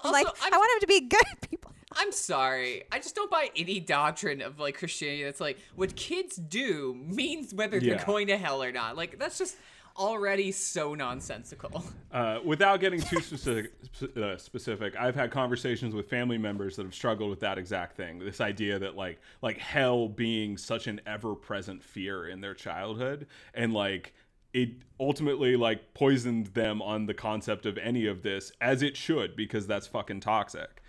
I'm like, I want them to be good <laughs> people. I'm sorry. I just don't buy any doctrine of like Christianity that's like what kids do means whether Yeah. they're going to hell or not. Like that's just already so nonsensical. <laughs> Uh, without getting too specific, uh, specific, I've had conversations with family members that have struggled with that exact thing. This idea that like like hell being such an ever-present fear in their childhood, and like it ultimately like poisoned them on the concept of any of this, as it should, because that's fucking toxic.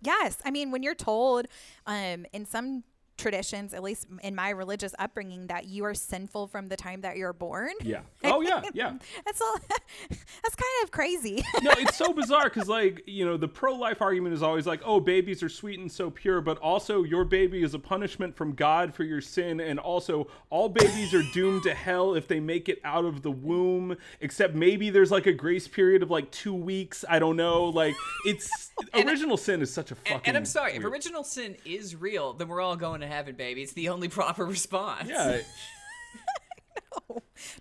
Yes, I mean when you're told um, in some traditions, at least in my religious upbringing, that you are sinful from the time that you're born. Yeah. <laughs> Oh yeah, yeah. That's all. <laughs> that's kind of crazy. <laughs> no, it's so bizarre because, like, you know, the pro life argument is always like, oh, babies are sweet and so pure, but also your baby is a punishment from God for your sin. And also, all babies are doomed to hell if they make it out of the womb, except maybe there's like a grace period of like two weeks. I don't know. Like, it's original sin is such a fucking. And, and I'm sorry, if original sin is real, then we're all going to heaven, baby. It's the only proper response. Yeah. <laughs>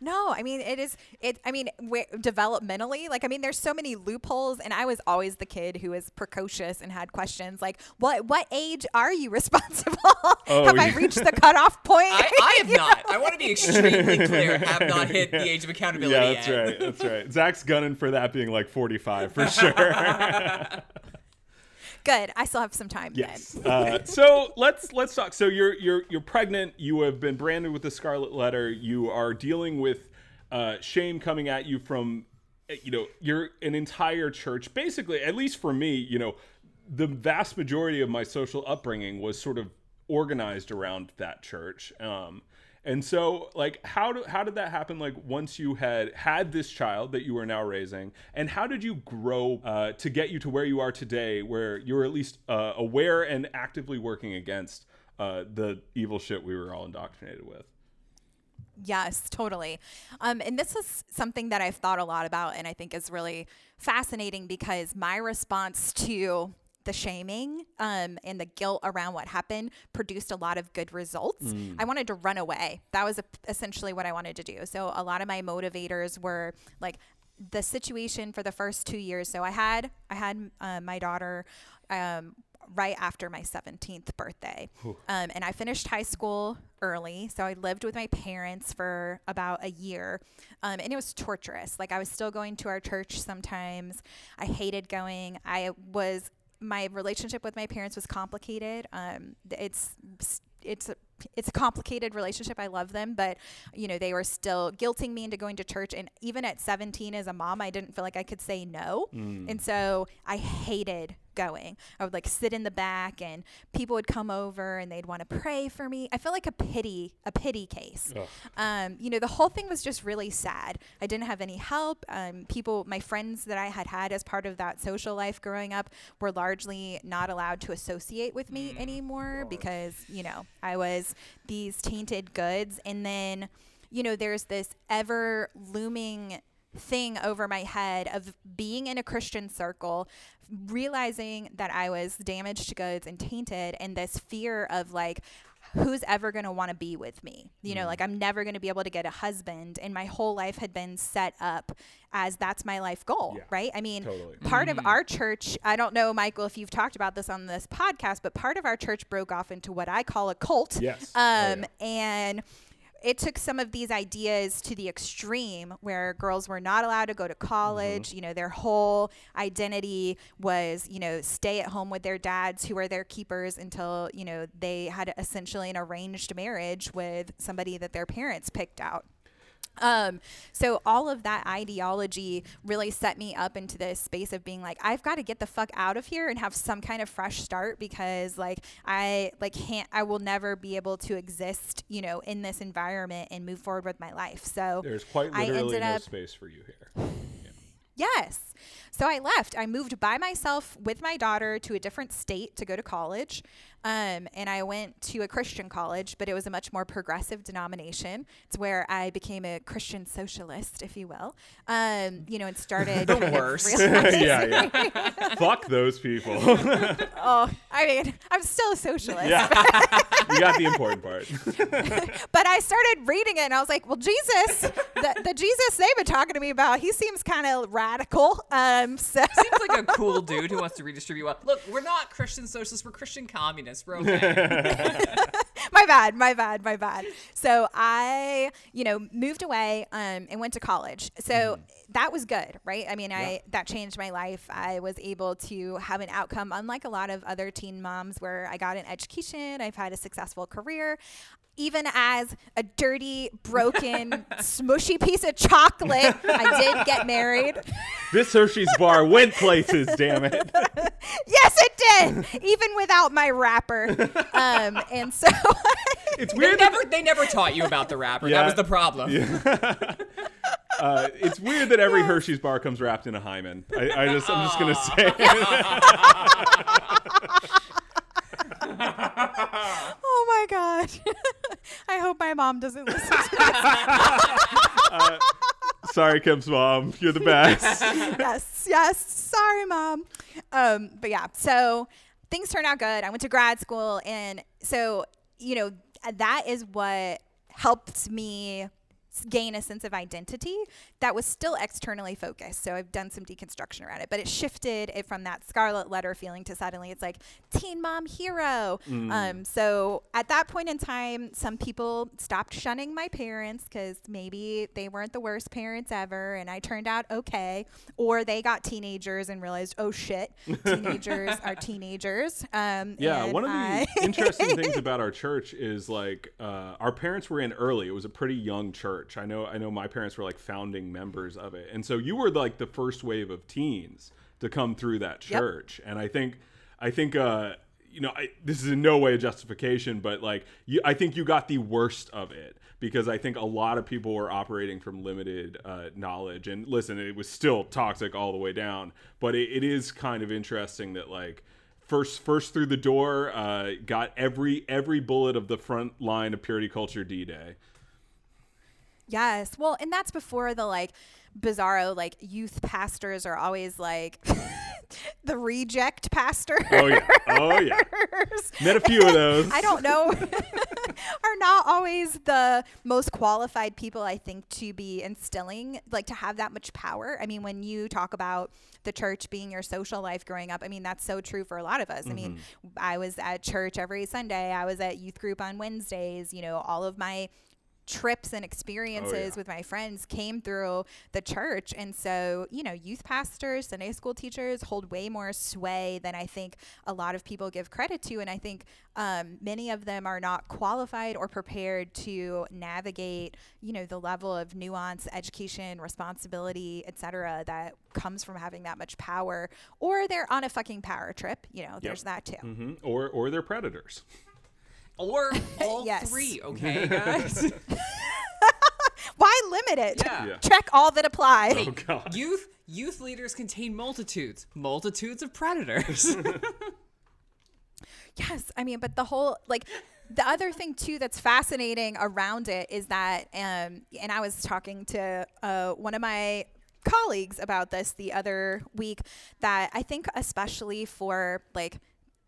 no, I mean it is. It. I mean, where, developmentally, like I mean, there's so many loopholes, and I was always the kid who was precocious and had questions like, "What? What age are you responsible? <laughs> Oh, have I reached the cutoff <laughs> point?" I, I have not. I want to be extremely clear. Have not hit the age of accountability Yeah, that's yet. right. That's right. Zach's gunning for that being like 45 for sure. Good. I still have some time. Yes. Uh, so let's let's talk. So you're you're you're pregnant. You have been branded with the scarlet letter. You are dealing with uh, shame coming at you from, uh, you know, you're an entire church. Basically, at least for me, you know, the vast majority of my social upbringing was sort of organized around that church. Um, and so, like, how do, how did that happen? Like, once you had had this child that you are now raising, and how did you grow uh, to get you to where you are today, where you're at least uh, aware and actively working against uh, the evil shit we were all indoctrinated with? Yes, totally. Um, and this is something that I've thought a lot about and I think is really fascinating because my response to the shaming um, and the guilt around what happened produced a lot of good results. I wanted to run away. That was essentially what I wanted to do. So a lot of my motivators were like the situation for the first two years. So I had I had uh, my daughter. Um, right after my 17th birthday. Um, and I finished high school early. So I lived with my parents for about a year. Um, and it was torturous. Like I was still going to our church sometimes. I hated going. I was my relationship with my parents was complicated. Um, it's it's a it's a complicated relationship. I love them, but you know, they were still guilting me into going to church and even at 17 as a mom, I didn't feel like I could say no. Mm. And so I hated going. I would like sit in the back and people would come over and they'd want to pray for me. I felt like a pity, a pity case. Um, you know, the whole thing was just really sad. I didn't have any help. Um, people, my friends that I had had as part of that social life growing up were largely not allowed to associate with me mm, anymore because, you know, I was these tainted goods. And then, you know, there's this ever looming thing over my head of being in a Christian circle, realizing that I was damaged goods and tainted, and this fear of like, who's ever going to want to be with me? You know, mm. like I'm never going to be able to get a husband. And my whole life had been set up as that's my life goal, yeah, right? I mean, totally. part mm-hmm. of our church, I don't know, Michael, if you've talked about this on this podcast, but part of our church broke off into what I call a cult. Yes. Um, oh, yeah. And it took some of these ideas to the extreme where girls were not allowed to go to college. Mm-hmm. You know, their whole identity was, you know, stay at home with their dads who were their keepers until, you know, they had essentially an arranged marriage with somebody that their parents picked out. Um, so all of that ideology really set me up into this space of being like, I've got to get the fuck out of here and have some kind of fresh start because like I like can't I will never be able to exist, you know, in this environment and move forward with my life. So there's quite literally no up, space for you here. <sighs> Yes. So I left. I moved by myself with my daughter to a different state to go to college. Um, and I went to a Christian college, but it was a much more progressive denomination. It's where I became a Christian socialist, if you will. Um, you know, and started the worst. <laughs> yeah, yeah. <laughs> Fuck those people. <laughs> oh, I mean, I'm still a socialist. Yeah. you got the important part. but I started reading it, and I was like, well, Jesus, the, the Jesus they've been talking to me about, he seems kind of radical. Um, so seems like a cool dude who wants to redistribute wealth. Look, we're not Christian socialists; we're Christian communists we're okay. <laughs> <laughs> my bad, my bad, my bad. So I, you know, moved away um, and went to college. So mm-hmm. that was good, right? I mean, yeah. I that changed my life. I was able to have an outcome, unlike a lot of other teen moms, where I got an education. I've had a successful career even as a dirty, broken, <laughs> smushy piece of chocolate, I did get married. <laughs> This Hershey's bar went places, damn it. <laughs> yes, it did, even without my wrapper. Um, and so it's weird. They never, they never taught you about the wrapper. Yeah. That was the problem. Yeah. Uh, it's weird that every yes. Hershey's bar comes wrapped in a hymen. I, I just, I'm just gonna say. oh my god! <laughs> I hope my mom doesn't listen to <laughs> this. uh, sorry, Kim's mom. You're the best. <laughs> yes, yes. Sorry, mom. Um, but yeah, so things turned out good. I went to grad school, and so you know that is what helped me gain a sense of identity that was still externally focused. So I've done some deconstruction around it, but it shifted it from that scarlet letter feeling to suddenly it's like teen mom hero. Mm. Um, so at that point in time, some people stopped shunning my parents because maybe they weren't the worst parents ever and I turned out okay, or they got teenagers and realized, oh shit, teenagers are <laughs> teenagers. Um, yeah, one of the interesting things <laughs> about our church is like uh, our parents were in early. It was a pretty young church. I know. I know my parents were like founding members of it. And so you were like the first wave of teens to come through that church. Yep. And I think I think uh you know, I, this is in no way a justification, but like, you, I think you got the worst of it because I think a lot of people were operating from limited uh, knowledge. And listen, it was still toxic all the way down, but it, it is kind of interesting that like first first through the door, uh, got every every bullet of the front line of purity culture D Day. Yes. Well, and that's before the like bizarro like youth pastors are always like <laughs> the reject pastor. Oh yeah. Oh yeah. <laughs> Met a few of those. I don't know. <laughs> are not always the most qualified people I think to be instilling like to have that much power. I mean, when you talk about the church being your social life growing up, I mean, that's so true for a lot of us. Mm-hmm. I mean, mm-hmm. I was at church every Sunday. I was at youth group on Wednesdays, you know, all of my trips and experiences Oh, yeah. with my friends came through the church. And so, you know, youth pastors, Sunday school teachers hold way more sway than I think a lot of people give credit to. And I think um, many of them are not qualified or prepared to navigate, you know, the level of nuance, education, responsibility, et cetera, that comes from having that much power. Or they're on a fucking power trip. You know, there's that too. hmm Or or they're predators. <laughs> Or <laughs> all Yes. three, okay, guys? <laughs> Why limit it? Yeah. Yeah. Check all that apply. Oh God. Youth youth leaders contain multitudes, multitudes of predators. <laughs> Yes, I mean, but the whole like the other thing too that's fascinating around it is that, um, and I was talking to uh, one of my colleagues about this the other week that I think especially for like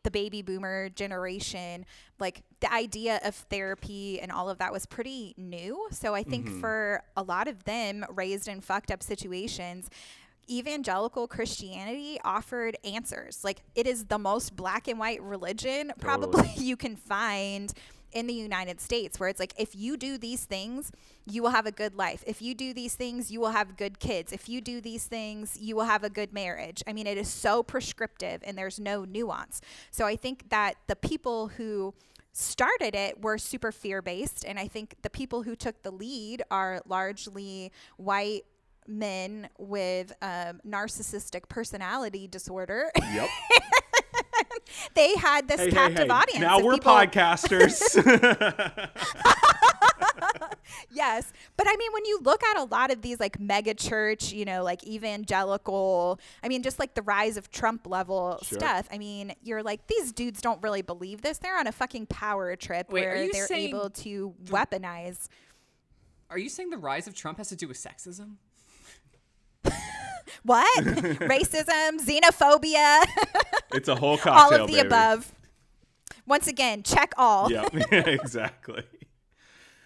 the baby boomer generation, like the idea of therapy and all of that was pretty new. So I think mm-hmm. for a lot of them raised in fucked up situations, evangelical Christianity offered answers. Like it is the most black and white religion probably <laughs> you can find in the United States where it's like if you do these things, you will have a good life. If you do these things, you will have good kids. If you do these things, you will have a good marriage. I mean, it is so prescriptive and there's no nuance. So I think that the people who started it were super fear based and I think the people who took the lead are largely white men with um, narcissistic personality disorder. Yep. <laughs> they had this Hey, hey, captive hey. audience. Now we're people- podcasters. <laughs> Yes. But I mean, when you look at a lot of these like mega church, you know, like evangelical, I mean, just like the rise of Trump level Sure. stuff, I mean, you're like, these dudes don't really believe this. They're on a fucking power trip Wait, where they're able to weaponize. Are you saying the rise of Trump has to do with sexism? <laughs> <laughs> What? <laughs> Racism, xenophobia, <laughs> it's a whole cocktail. all of the baby. above. Once again, check all. Yep. exactly.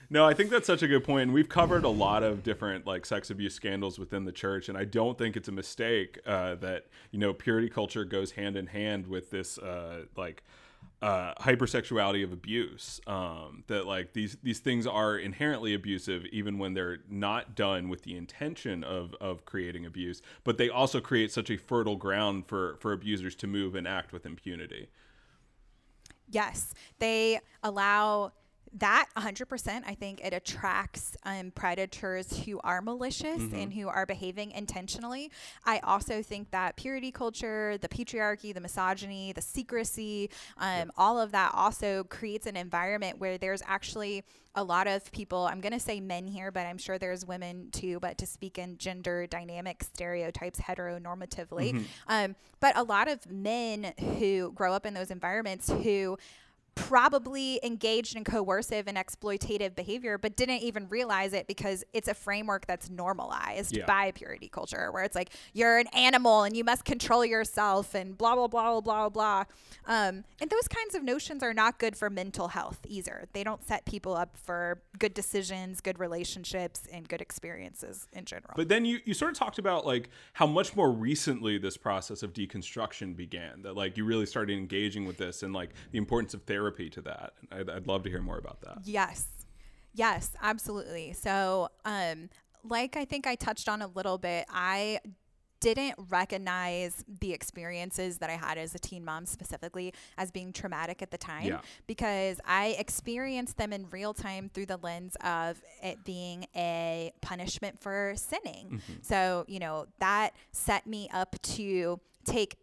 No, I think that's such a good point. And we've covered a lot of different like sex abuse scandals within the church, and I don't think it's a mistake uh, that you know purity culture goes hand in hand with this uh, like uh, hypersexuality of abuse. Um, that like these these things are inherently abusive, even when they're not done with the intention of of creating abuse. But they also create such a fertile ground for for abusers to move and act with impunity. Yes, they allow that 100%. I think it attracts um, predators who are malicious and who are behaving intentionally. I also think that purity culture, the patriarchy, the misogyny, the secrecy, um, all of that also creates an environment where there's actually a lot of people, I'm going to say men here, but I'm sure there's women too, but to speak in gender dynamic stereotypes heteronormatively. Um, but a lot of men who grow up in those environments who probably engaged in coercive and exploitative behavior but didn't even realize it because it's a framework that's normalized Yeah. by purity culture where it's like you're an animal and you must control yourself and blah blah blah blah blah blah um, and those kinds of notions are not good for mental health either they don't set people up for good decisions good relationships and good experiences in general But then you, you sort of talked about like how much more recently this process of deconstruction began. That like you really started engaging with this and like the importance of therapy to that. I'd, I'd love to hear more about that. Yes. Yes, absolutely. So, um, like I think I touched on a little bit, I didn't recognize the experiences that I had as a teen mom specifically as being traumatic at the time Yeah. because I experienced them in real time through the lens of it being a punishment for sinning. So, you know, that set me up to take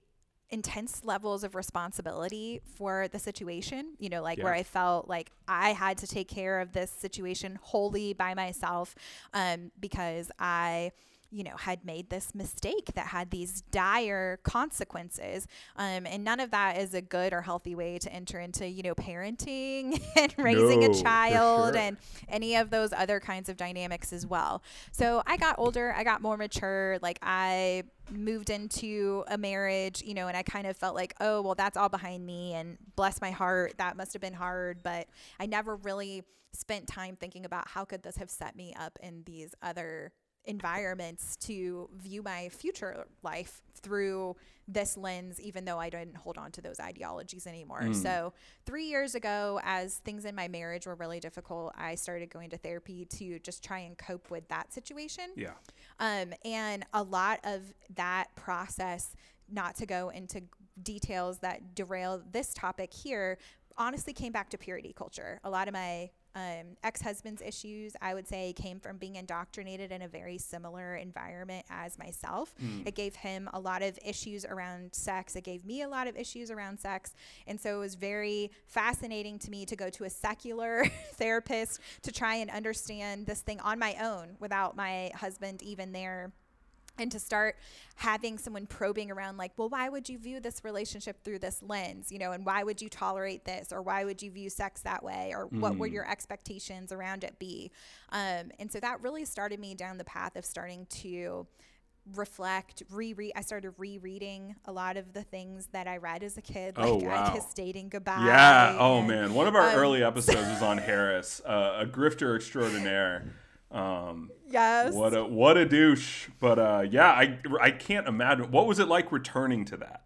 intense levels of responsibility for the situation, you know, like where I felt like I had to take care of this situation wholly by myself um, because I you know had made this mistake that had these dire consequences um, and none of that is a good or healthy way to enter into you know parenting <laughs> and raising No, a child sure. and any of those other kinds of dynamics as well so i got older i got more mature like i moved into a marriage, you know, and I kind of felt like, oh, well, that's all behind me. And bless my heart, that must have been hard. But I never really spent time thinking about how could this have set me up in these other environments to view my future life through this lens, even though I didn't hold on to those ideologies anymore. Mm. So, three years ago, as things in my marriage were really difficult, I started going to therapy to just try and cope with that situation. Yeah. Um, and a lot of that process, not to go into details that derail this topic here, honestly came back to purity culture. A lot of my um, ex husband's issues, I would say, came from being indoctrinated in a very similar environment as myself. It gave him a lot of issues around sex. It gave me a lot of issues around sex. And so it was very fascinating to me to go to a secular <laughs> therapist to try and understand this thing on my own without my husband even there and to start having someone probing around like well why would you view this relationship through this lens you know and why would you tolerate this or why would you view sex that way or what would your expectations around it be um, and so that really started me down the path of starting to reflect reread i started rereading a lot of the things that i read as a kid like Oh, i wow. kissed dating goodbye Yeah. Oh and- man, one of our um, early <laughs> episodes was on Harris, uh, a grifter extraordinaire. Um, yes what a what a douche. But uh, yeah, I I can't imagine what was it like returning to that.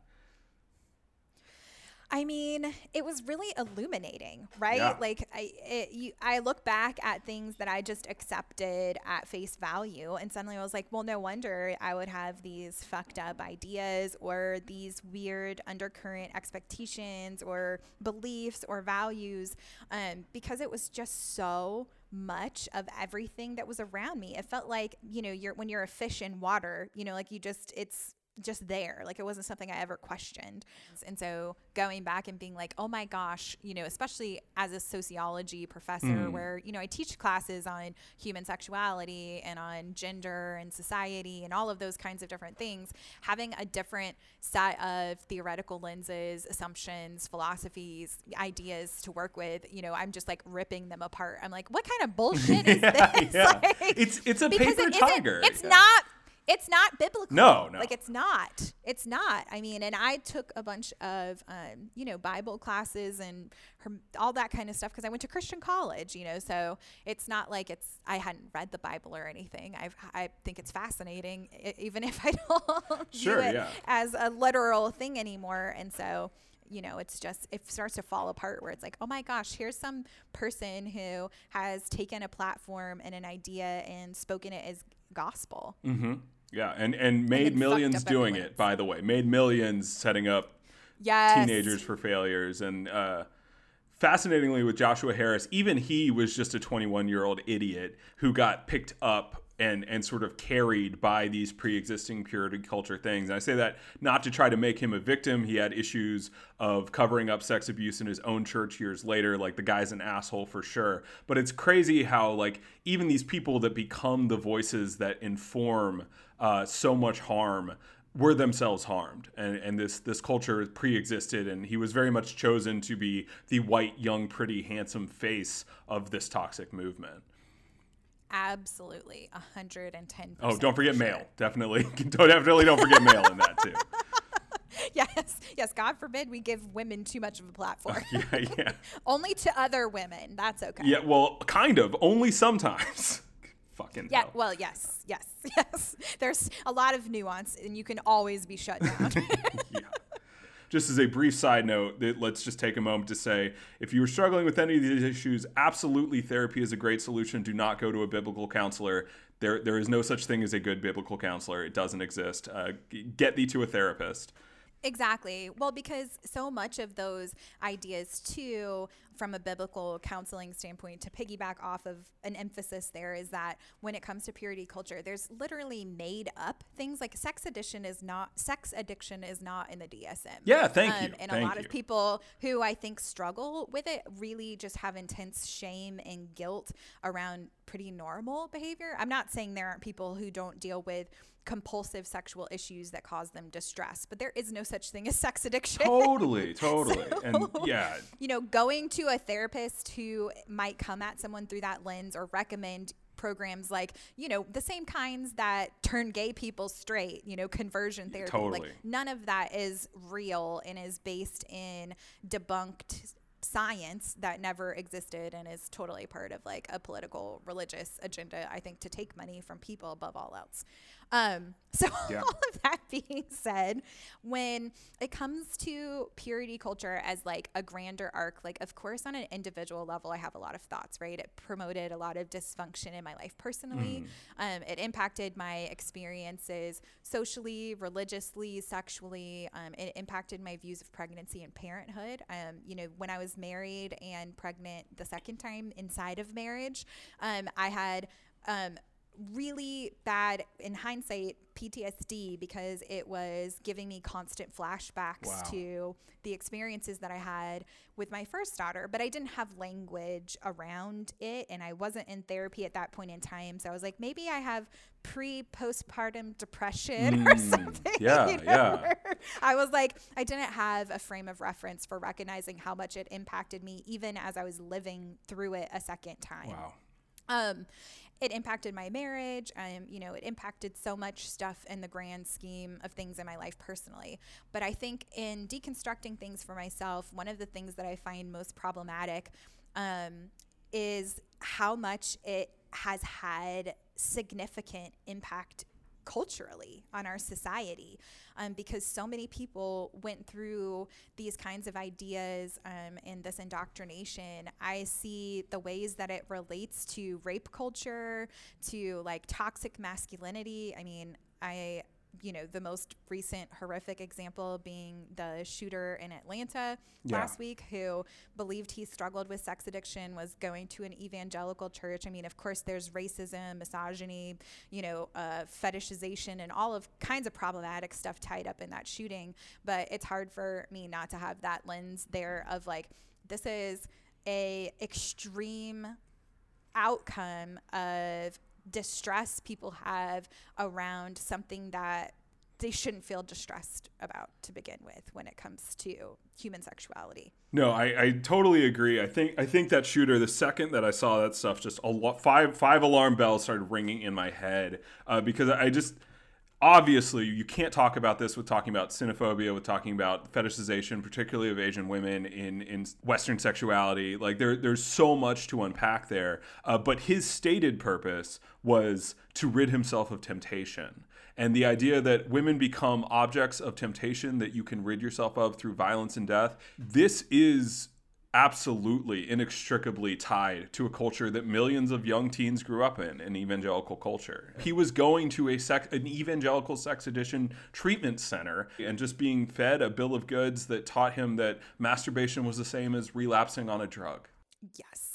I mean, it was really illuminating, right? Yeah. Like I, it, you, I look back at things that I just accepted at face value, and suddenly I was like, well, no wonder I would have these fucked up ideas or these weird undercurrent expectations or beliefs or values, um, because it was just so much of everything that was around me. It felt like you know, you're when you're a fish in water, you know, like you just it's just there. Like it wasn't something I ever questioned. And so going back and being like, oh my gosh, you know, especially as a sociology professor mm. where, you know, I teach classes on human sexuality and on gender and society and all of those kinds of different things, having a different set of theoretical lenses, assumptions, philosophies, ideas to work with, you know, I'm just like ripping them apart. I'm like, what kind of bullshit is <laughs> Yeah, this? <laughs> yeah. Like, It's- it's a paper it tiger. It's Yeah. not it's not biblical. No, no. Like it's not. It's not. I mean, and I took a bunch of, um, you know, Bible classes and her, all that kind of stuff because I went to Christian college, you know. So it's not like it's I hadn't read the Bible or anything. I I think it's fascinating, e- even if I <laughs> don't Sure, view it yeah. as a literal thing anymore. And so you know, it's just it starts to fall apart where it's like, oh my gosh, here's some person who has taken a platform and an idea and spoken it as gospel. Mm-hmm. Yeah, and and made fucked millions doing everyone's. it. By the way, made millions setting up Yes. teenagers for failures and uh, fascinatingly with joshua harris even he was just a 21 year old idiot who got picked up and and sort of carried by these pre-existing purity culture things. And i say that not to try to make him a victim. He had issues of covering up sex abuse in his own church years later like the guy's an asshole for sure. But it's crazy how like even these people that become the voices that inform uh, so much harm were themselves harmed. And, and this this culture pre-existed and he was very much chosen to be the white young pretty handsome face of this toxic movement Absolutely, a hundred and ten. oh don't forget male. definitely <laughs> don't definitely don't forget male in that too <laughs> Yes, yes. God forbid we give women too much of a platform. <laughs> yeah yeah Only to other women. That's okay. yeah well kind of only sometimes fucking Yeah. hell. Well, yes, yes, yes. There's a lot of nuance, and you can always be shut down. yeah. Just as a brief side note, that let's just take a moment to say if you are struggling with any of these issues, absolutely therapy is a great solution. Do not go to a biblical counselor. There, there is no such thing as a good biblical counselor. It doesn't exist. Uh, get thee to a therapist. Exactly. Well, because so much of those ideas, too, from a biblical counseling standpoint, to piggyback off of an emphasis there, is that when it comes to purity culture, there's literally made up things like sex addiction is not sex addiction is not in the DSM. Yeah, thank you, Um, And thank a lot you. of people who I think struggle with it really just have intense shame and guilt around pretty normal behavior. I'm not saying there aren't people who don't deal with compulsive sexual issues that cause them distress, but there is no such thing as sex addiction. <laughs> Totally, totally. and yeah, You know, going to a therapist who might come at someone through that lens or recommend programs like, you know, the same kinds that turn gay people straight, you know, conversion therapy. Totally. Like none of that is real and is based in debunked science that never existed and is totally part of like a political religious agenda i think to take money from people above all else um, <laughs> so Yeah. all of that being said when it comes to purity culture as like a grander arc like of course on an individual level i have a lot of thoughts right? It promoted a lot of dysfunction in my life personally. Um, it impacted my experiences socially religiously sexually. Um, it impacted my views of pregnancy and parenthood. Um, you know when i was married and pregnant the second time inside of marriage um, i had um, really bad in hindsight PTSD because it was giving me constant flashbacks Wow. to the experiences that I had with my first daughter but I didn't have language around it and I wasn't in therapy at that point in time so I was like maybe I have pre postpartum depression or something yeah, <laughs> you know, yeah. I was like I didn't have a frame of reference for recognizing how much it impacted me even as I was living through it a second time Wow. um, it impacted my marriage. Um, you know, it impacted so much stuff in the grand scheme of things in my life personally. But I think in deconstructing things for myself, one of the things that I find most problematic um, is how much it has had significant impact culturally on our society um, because so many people went through these kinds of ideas um, and this indoctrination. I see the ways that it relates to rape culture to like toxic masculinity. I mean i you know the most recent horrific example being the shooter in atlanta Yeah. last week who believed he struggled with sex addiction was going to an evangelical church i mean of course there's racism misogyny you know uh, fetishization and all of kinds of problematic stuff tied up in that shooting but it's hard for me not to have that lens there of like this is a extreme outcome of distress people have around something that they shouldn't feel distressed about to begin with when it comes to human sexuality. No, I, I totally agree. I think I think that shooter. The second that I saw that stuff, just a lo- five five alarm bells started ringing in my head uh, because I just obviously you can't talk about this with talking about xenophobia, with talking about fetishization, particularly of Asian women in in Western sexuality. Like there there's so much to unpack there. Uh, but his stated purpose was to rid himself of temptation. And the idea that women become objects of temptation that you can rid yourself of through violence and death, this is absolutely inextricably tied to a culture that millions of young teens grew up in, an evangelical culture. He was going to a sex, an evangelical sex addiction treatment center and just being fed a bill of goods that taught him that masturbation was the same as relapsing on a drug. Yes.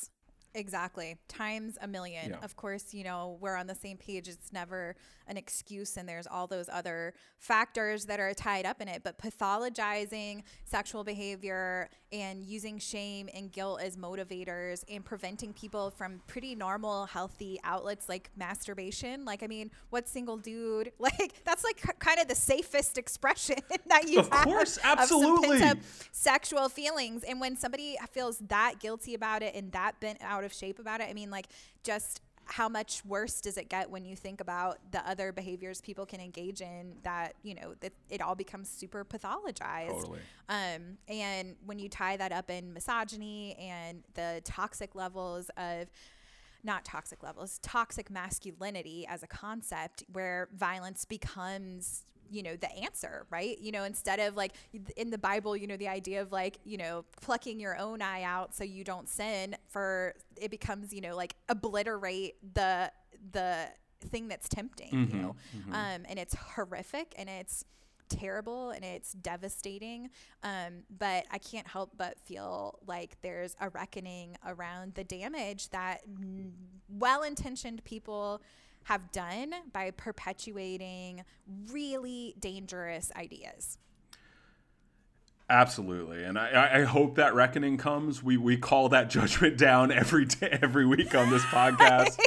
Exactly. Times a million. Yeah. Of course, you know, we're on the same page. It's never an excuse, and there's all those other factors that are tied up in it. But pathologizing sexual behavior and using shame and guilt as motivators and preventing people from pretty normal, healthy outlets like masturbation. Like, I mean, what single dude, <laughs> like, that's like kind of the safest expression <laughs> that you Of have course, of some absolutely. pent-up sexual feelings and when somebody feels that guilty about it and that bent out of shape about it i mean like just how much worse does it get when you think about the other behaviors people can engage in that you know that it all becomes super pathologized Totally. um, and when you tie that up in misogyny and the toxic levels of not toxic levels, toxic masculinity as a concept where violence becomes you know the answer right? You know instead of like in the bible you know the idea of like you know plucking your own eye out so you don't sin for it becomes you know like obliterate the the thing that's tempting you know? um and it's horrific and it's terrible and it's devastating. Um, but I can't help but feel like there's a reckoning around the damage that well intentioned people have done by perpetuating really dangerous ideas. Absolutely, and I- I, I hope that reckoning comes. We we call that <laughs> judgment down every day, every week on this <laughs> podcast.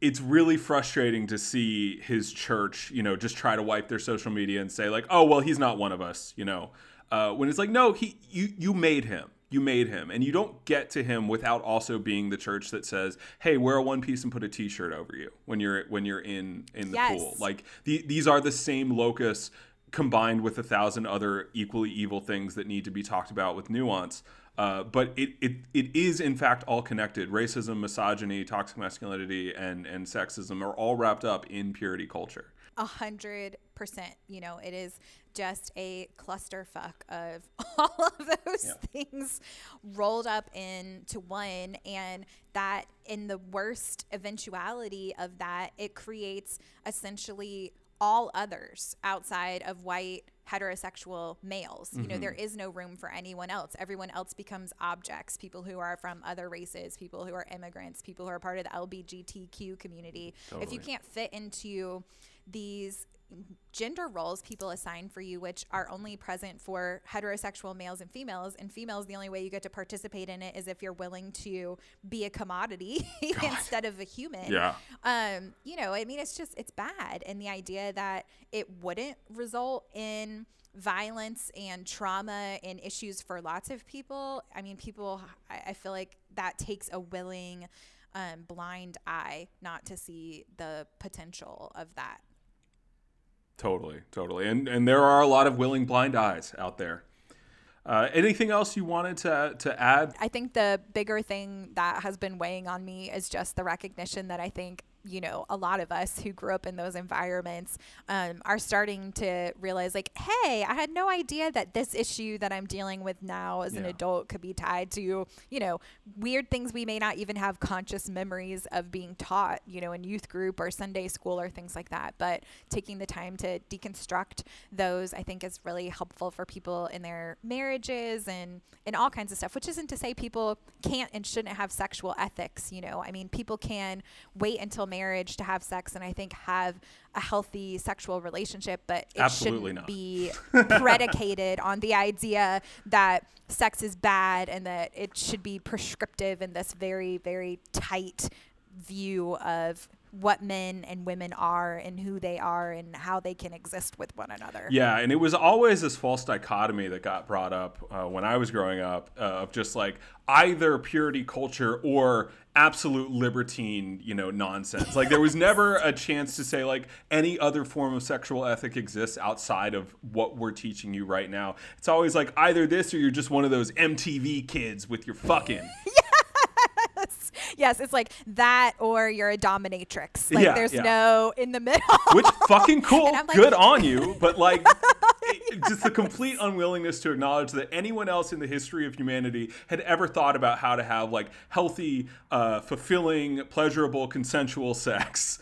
It's really frustrating to see his church, you know, just try to wipe their social media and say like, "Oh, well, he's not one of us," you know, uh, when it's like, no, he you you made him. You made him, and you don't get to him without also being the church that says, "Hey, wear a one piece and put a T-shirt over you when you're when you're in in the Yes. pool." Like the, these are the same locus combined with a thousand other equally evil things that need to be talked about with nuance. Uh, but it, it it is in fact all connected. Racism, misogyny, toxic masculinity, and and sexism are all wrapped up in purity culture. A hundred percent. You know, it is just a clusterfuck of <laughs> all of those Yeah. things rolled up into one, and that in the worst eventuality of that, it creates essentially all others outside of white heterosexual males. You know, there mm-hmm. is no room for anyone else. Everyone else becomes objects. People who are from other races, people who are immigrants, people who are part of the LGBTQ community. If you can't fit into these gender roles people assign for you, which are only present for heterosexual males and females, and females, the only way you get to participate in it is if you're willing to be a commodity <laughs> instead of a human Yeah. um, you know, I mean, it's just it's bad, and the idea that it wouldn't result in violence and trauma and issues for lots of people. I mean, people. I, I feel like that takes a willing, um, blind eye not to see the potential of that. Totally, totally, and and there are a lot of willing blind eyes out there. Uh, anything else you wanted to to add? I think the bigger thing that has been weighing on me is just the recognition that I think you know a lot of us who grew up in those environments um, are starting to realize like hey i had no idea that this issue that i'm dealing with now as an adult could be tied to you know weird things we may not even have conscious memories of being taught you know in youth group or sunday school or things like that. But taking the time to deconstruct those i think is really helpful for people in their marriages and and all kinds of stuff which isn't to say people can't and shouldn't have sexual ethics you know. I mean people can wait until marriage to have sex and i think have a healthy sexual relationship but it Absolutely shouldn't not. be <laughs> predicated on the idea that sex is bad and that it should be prescriptive in this very very tight view of what men and women are and who they are and how they can exist with one another. Yeah, and it was always this false dichotomy that got brought up uh, when I was growing up uh, of just like either purity culture or absolute libertine, you know, nonsense. Like there was <laughs> never a chance to say like any other form of sexual ethic exists outside of what we're teaching you right now. It's always like either this or you're just one of those MTV kids with your fucking. <laughs> <laughs> Yes, it's like that or you're a dominatrix. Like Yeah, there's yeah. no in the middle. Which fucking <laughs> cool, like- good <laughs> on you, but like it- just the complete unwillingness to acknowledge that anyone else in the history of humanity had ever thought about how to have like healthy, uh, fulfilling, pleasurable, consensual sex.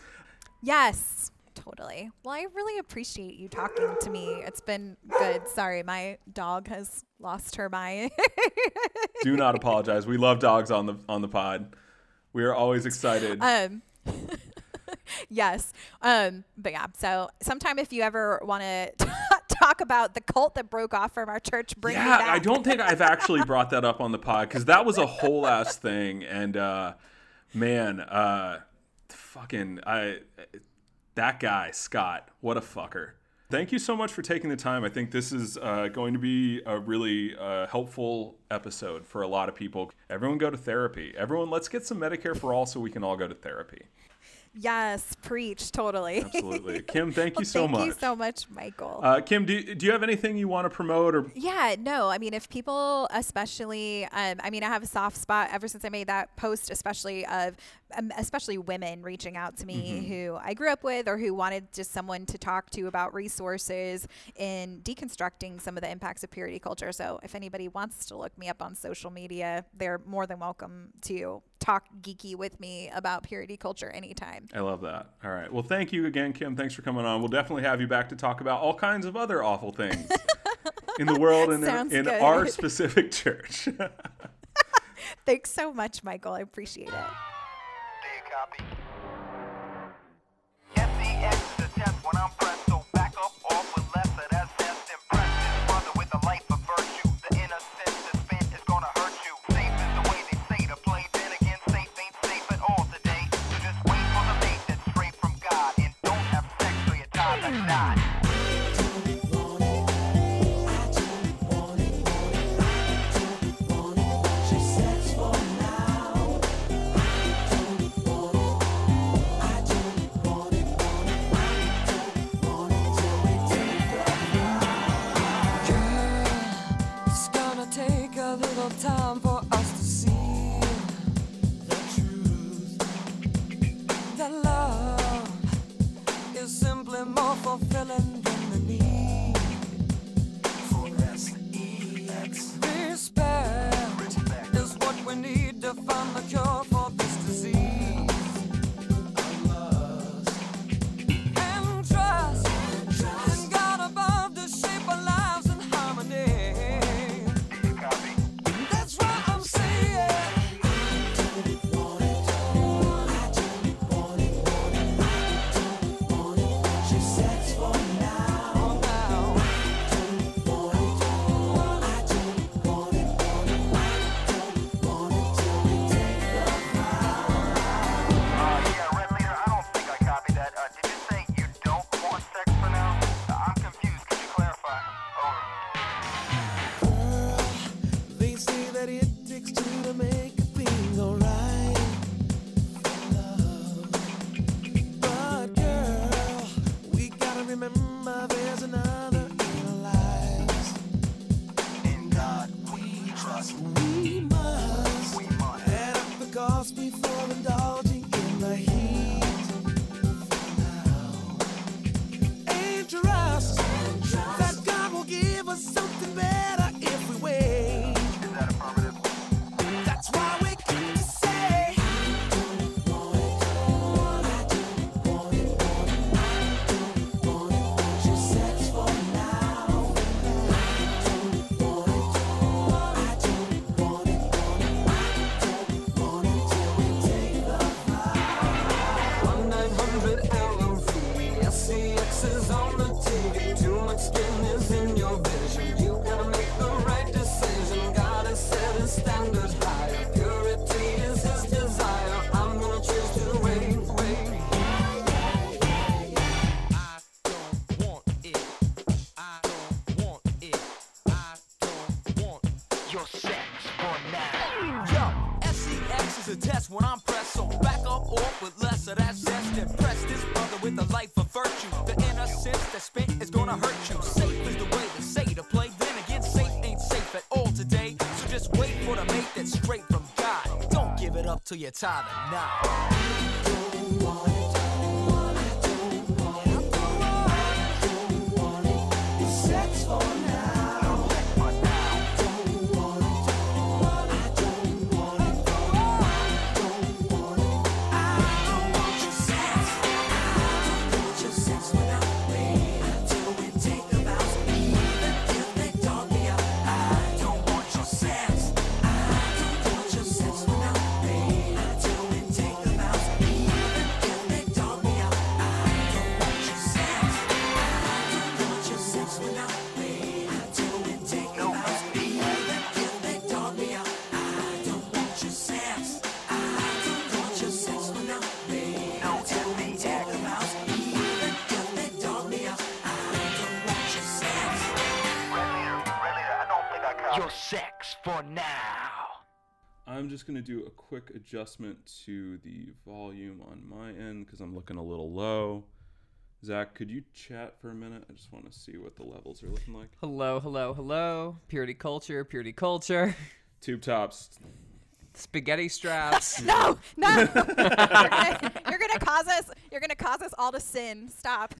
Yes, totally. Well, I really appreciate you talking to me. It's been good. Sorry, my dog has lost her mind. <laughs> Do not apologize. We love dogs on the on the pod. We are always excited. um <laughs> yes um but yeah so sometime if you ever want to <laughs> talk about the cult that broke off from our church bring yeah. I don't think I've actually brought that up on the pod because that was a whole ass thing, and uh, man, uh, fucking, I that guy Scott, what a fucker. Thank you so much for taking the time. I think this is uh, going to be a really uh, helpful episode for a lot of people. Everyone go to therapy. Everyone, let's get some Medicare for all so we can all go to therapy. Yes preach totally Absolutely, <laughs> Kim. Thank you so thank much. Thank you so much michael Uh, Kim, do, do you have anything you want to promote or Yeah, no. I mean, if people, especially, um, I mean, I have a soft spot ever since I made that post, especially of, um, especially women reaching out to me who I grew up with or who wanted just someone to talk to about resources in deconstructing some of the impacts of purity culture. So if anybody wants to look me up on social media, they're more than welcome to talk geeky with me about purity culture anytime. I love that. All right. Well, thank you again, Kim. Thanks for coming on. We'll definitely have you back to talk about all kinds of other awful things <laughs> in the world and in, Sounds in good. our <laughs> specific church. <laughs> Thanks so much, Michael. I appreciate it. it's either now. going to do a quick adjustment to the volume on my end because I'm looking a little low. Zach, could you chat for a minute? I just want to see what the levels are looking like. Hello, hello, hello. Purity culture, purity culture. Tube tops. Spaghetti <laughs> straps. <laughs> no, no. you're, <laughs> gonna, you're gonna cause us. You're gonna cause us all to sin. Stop.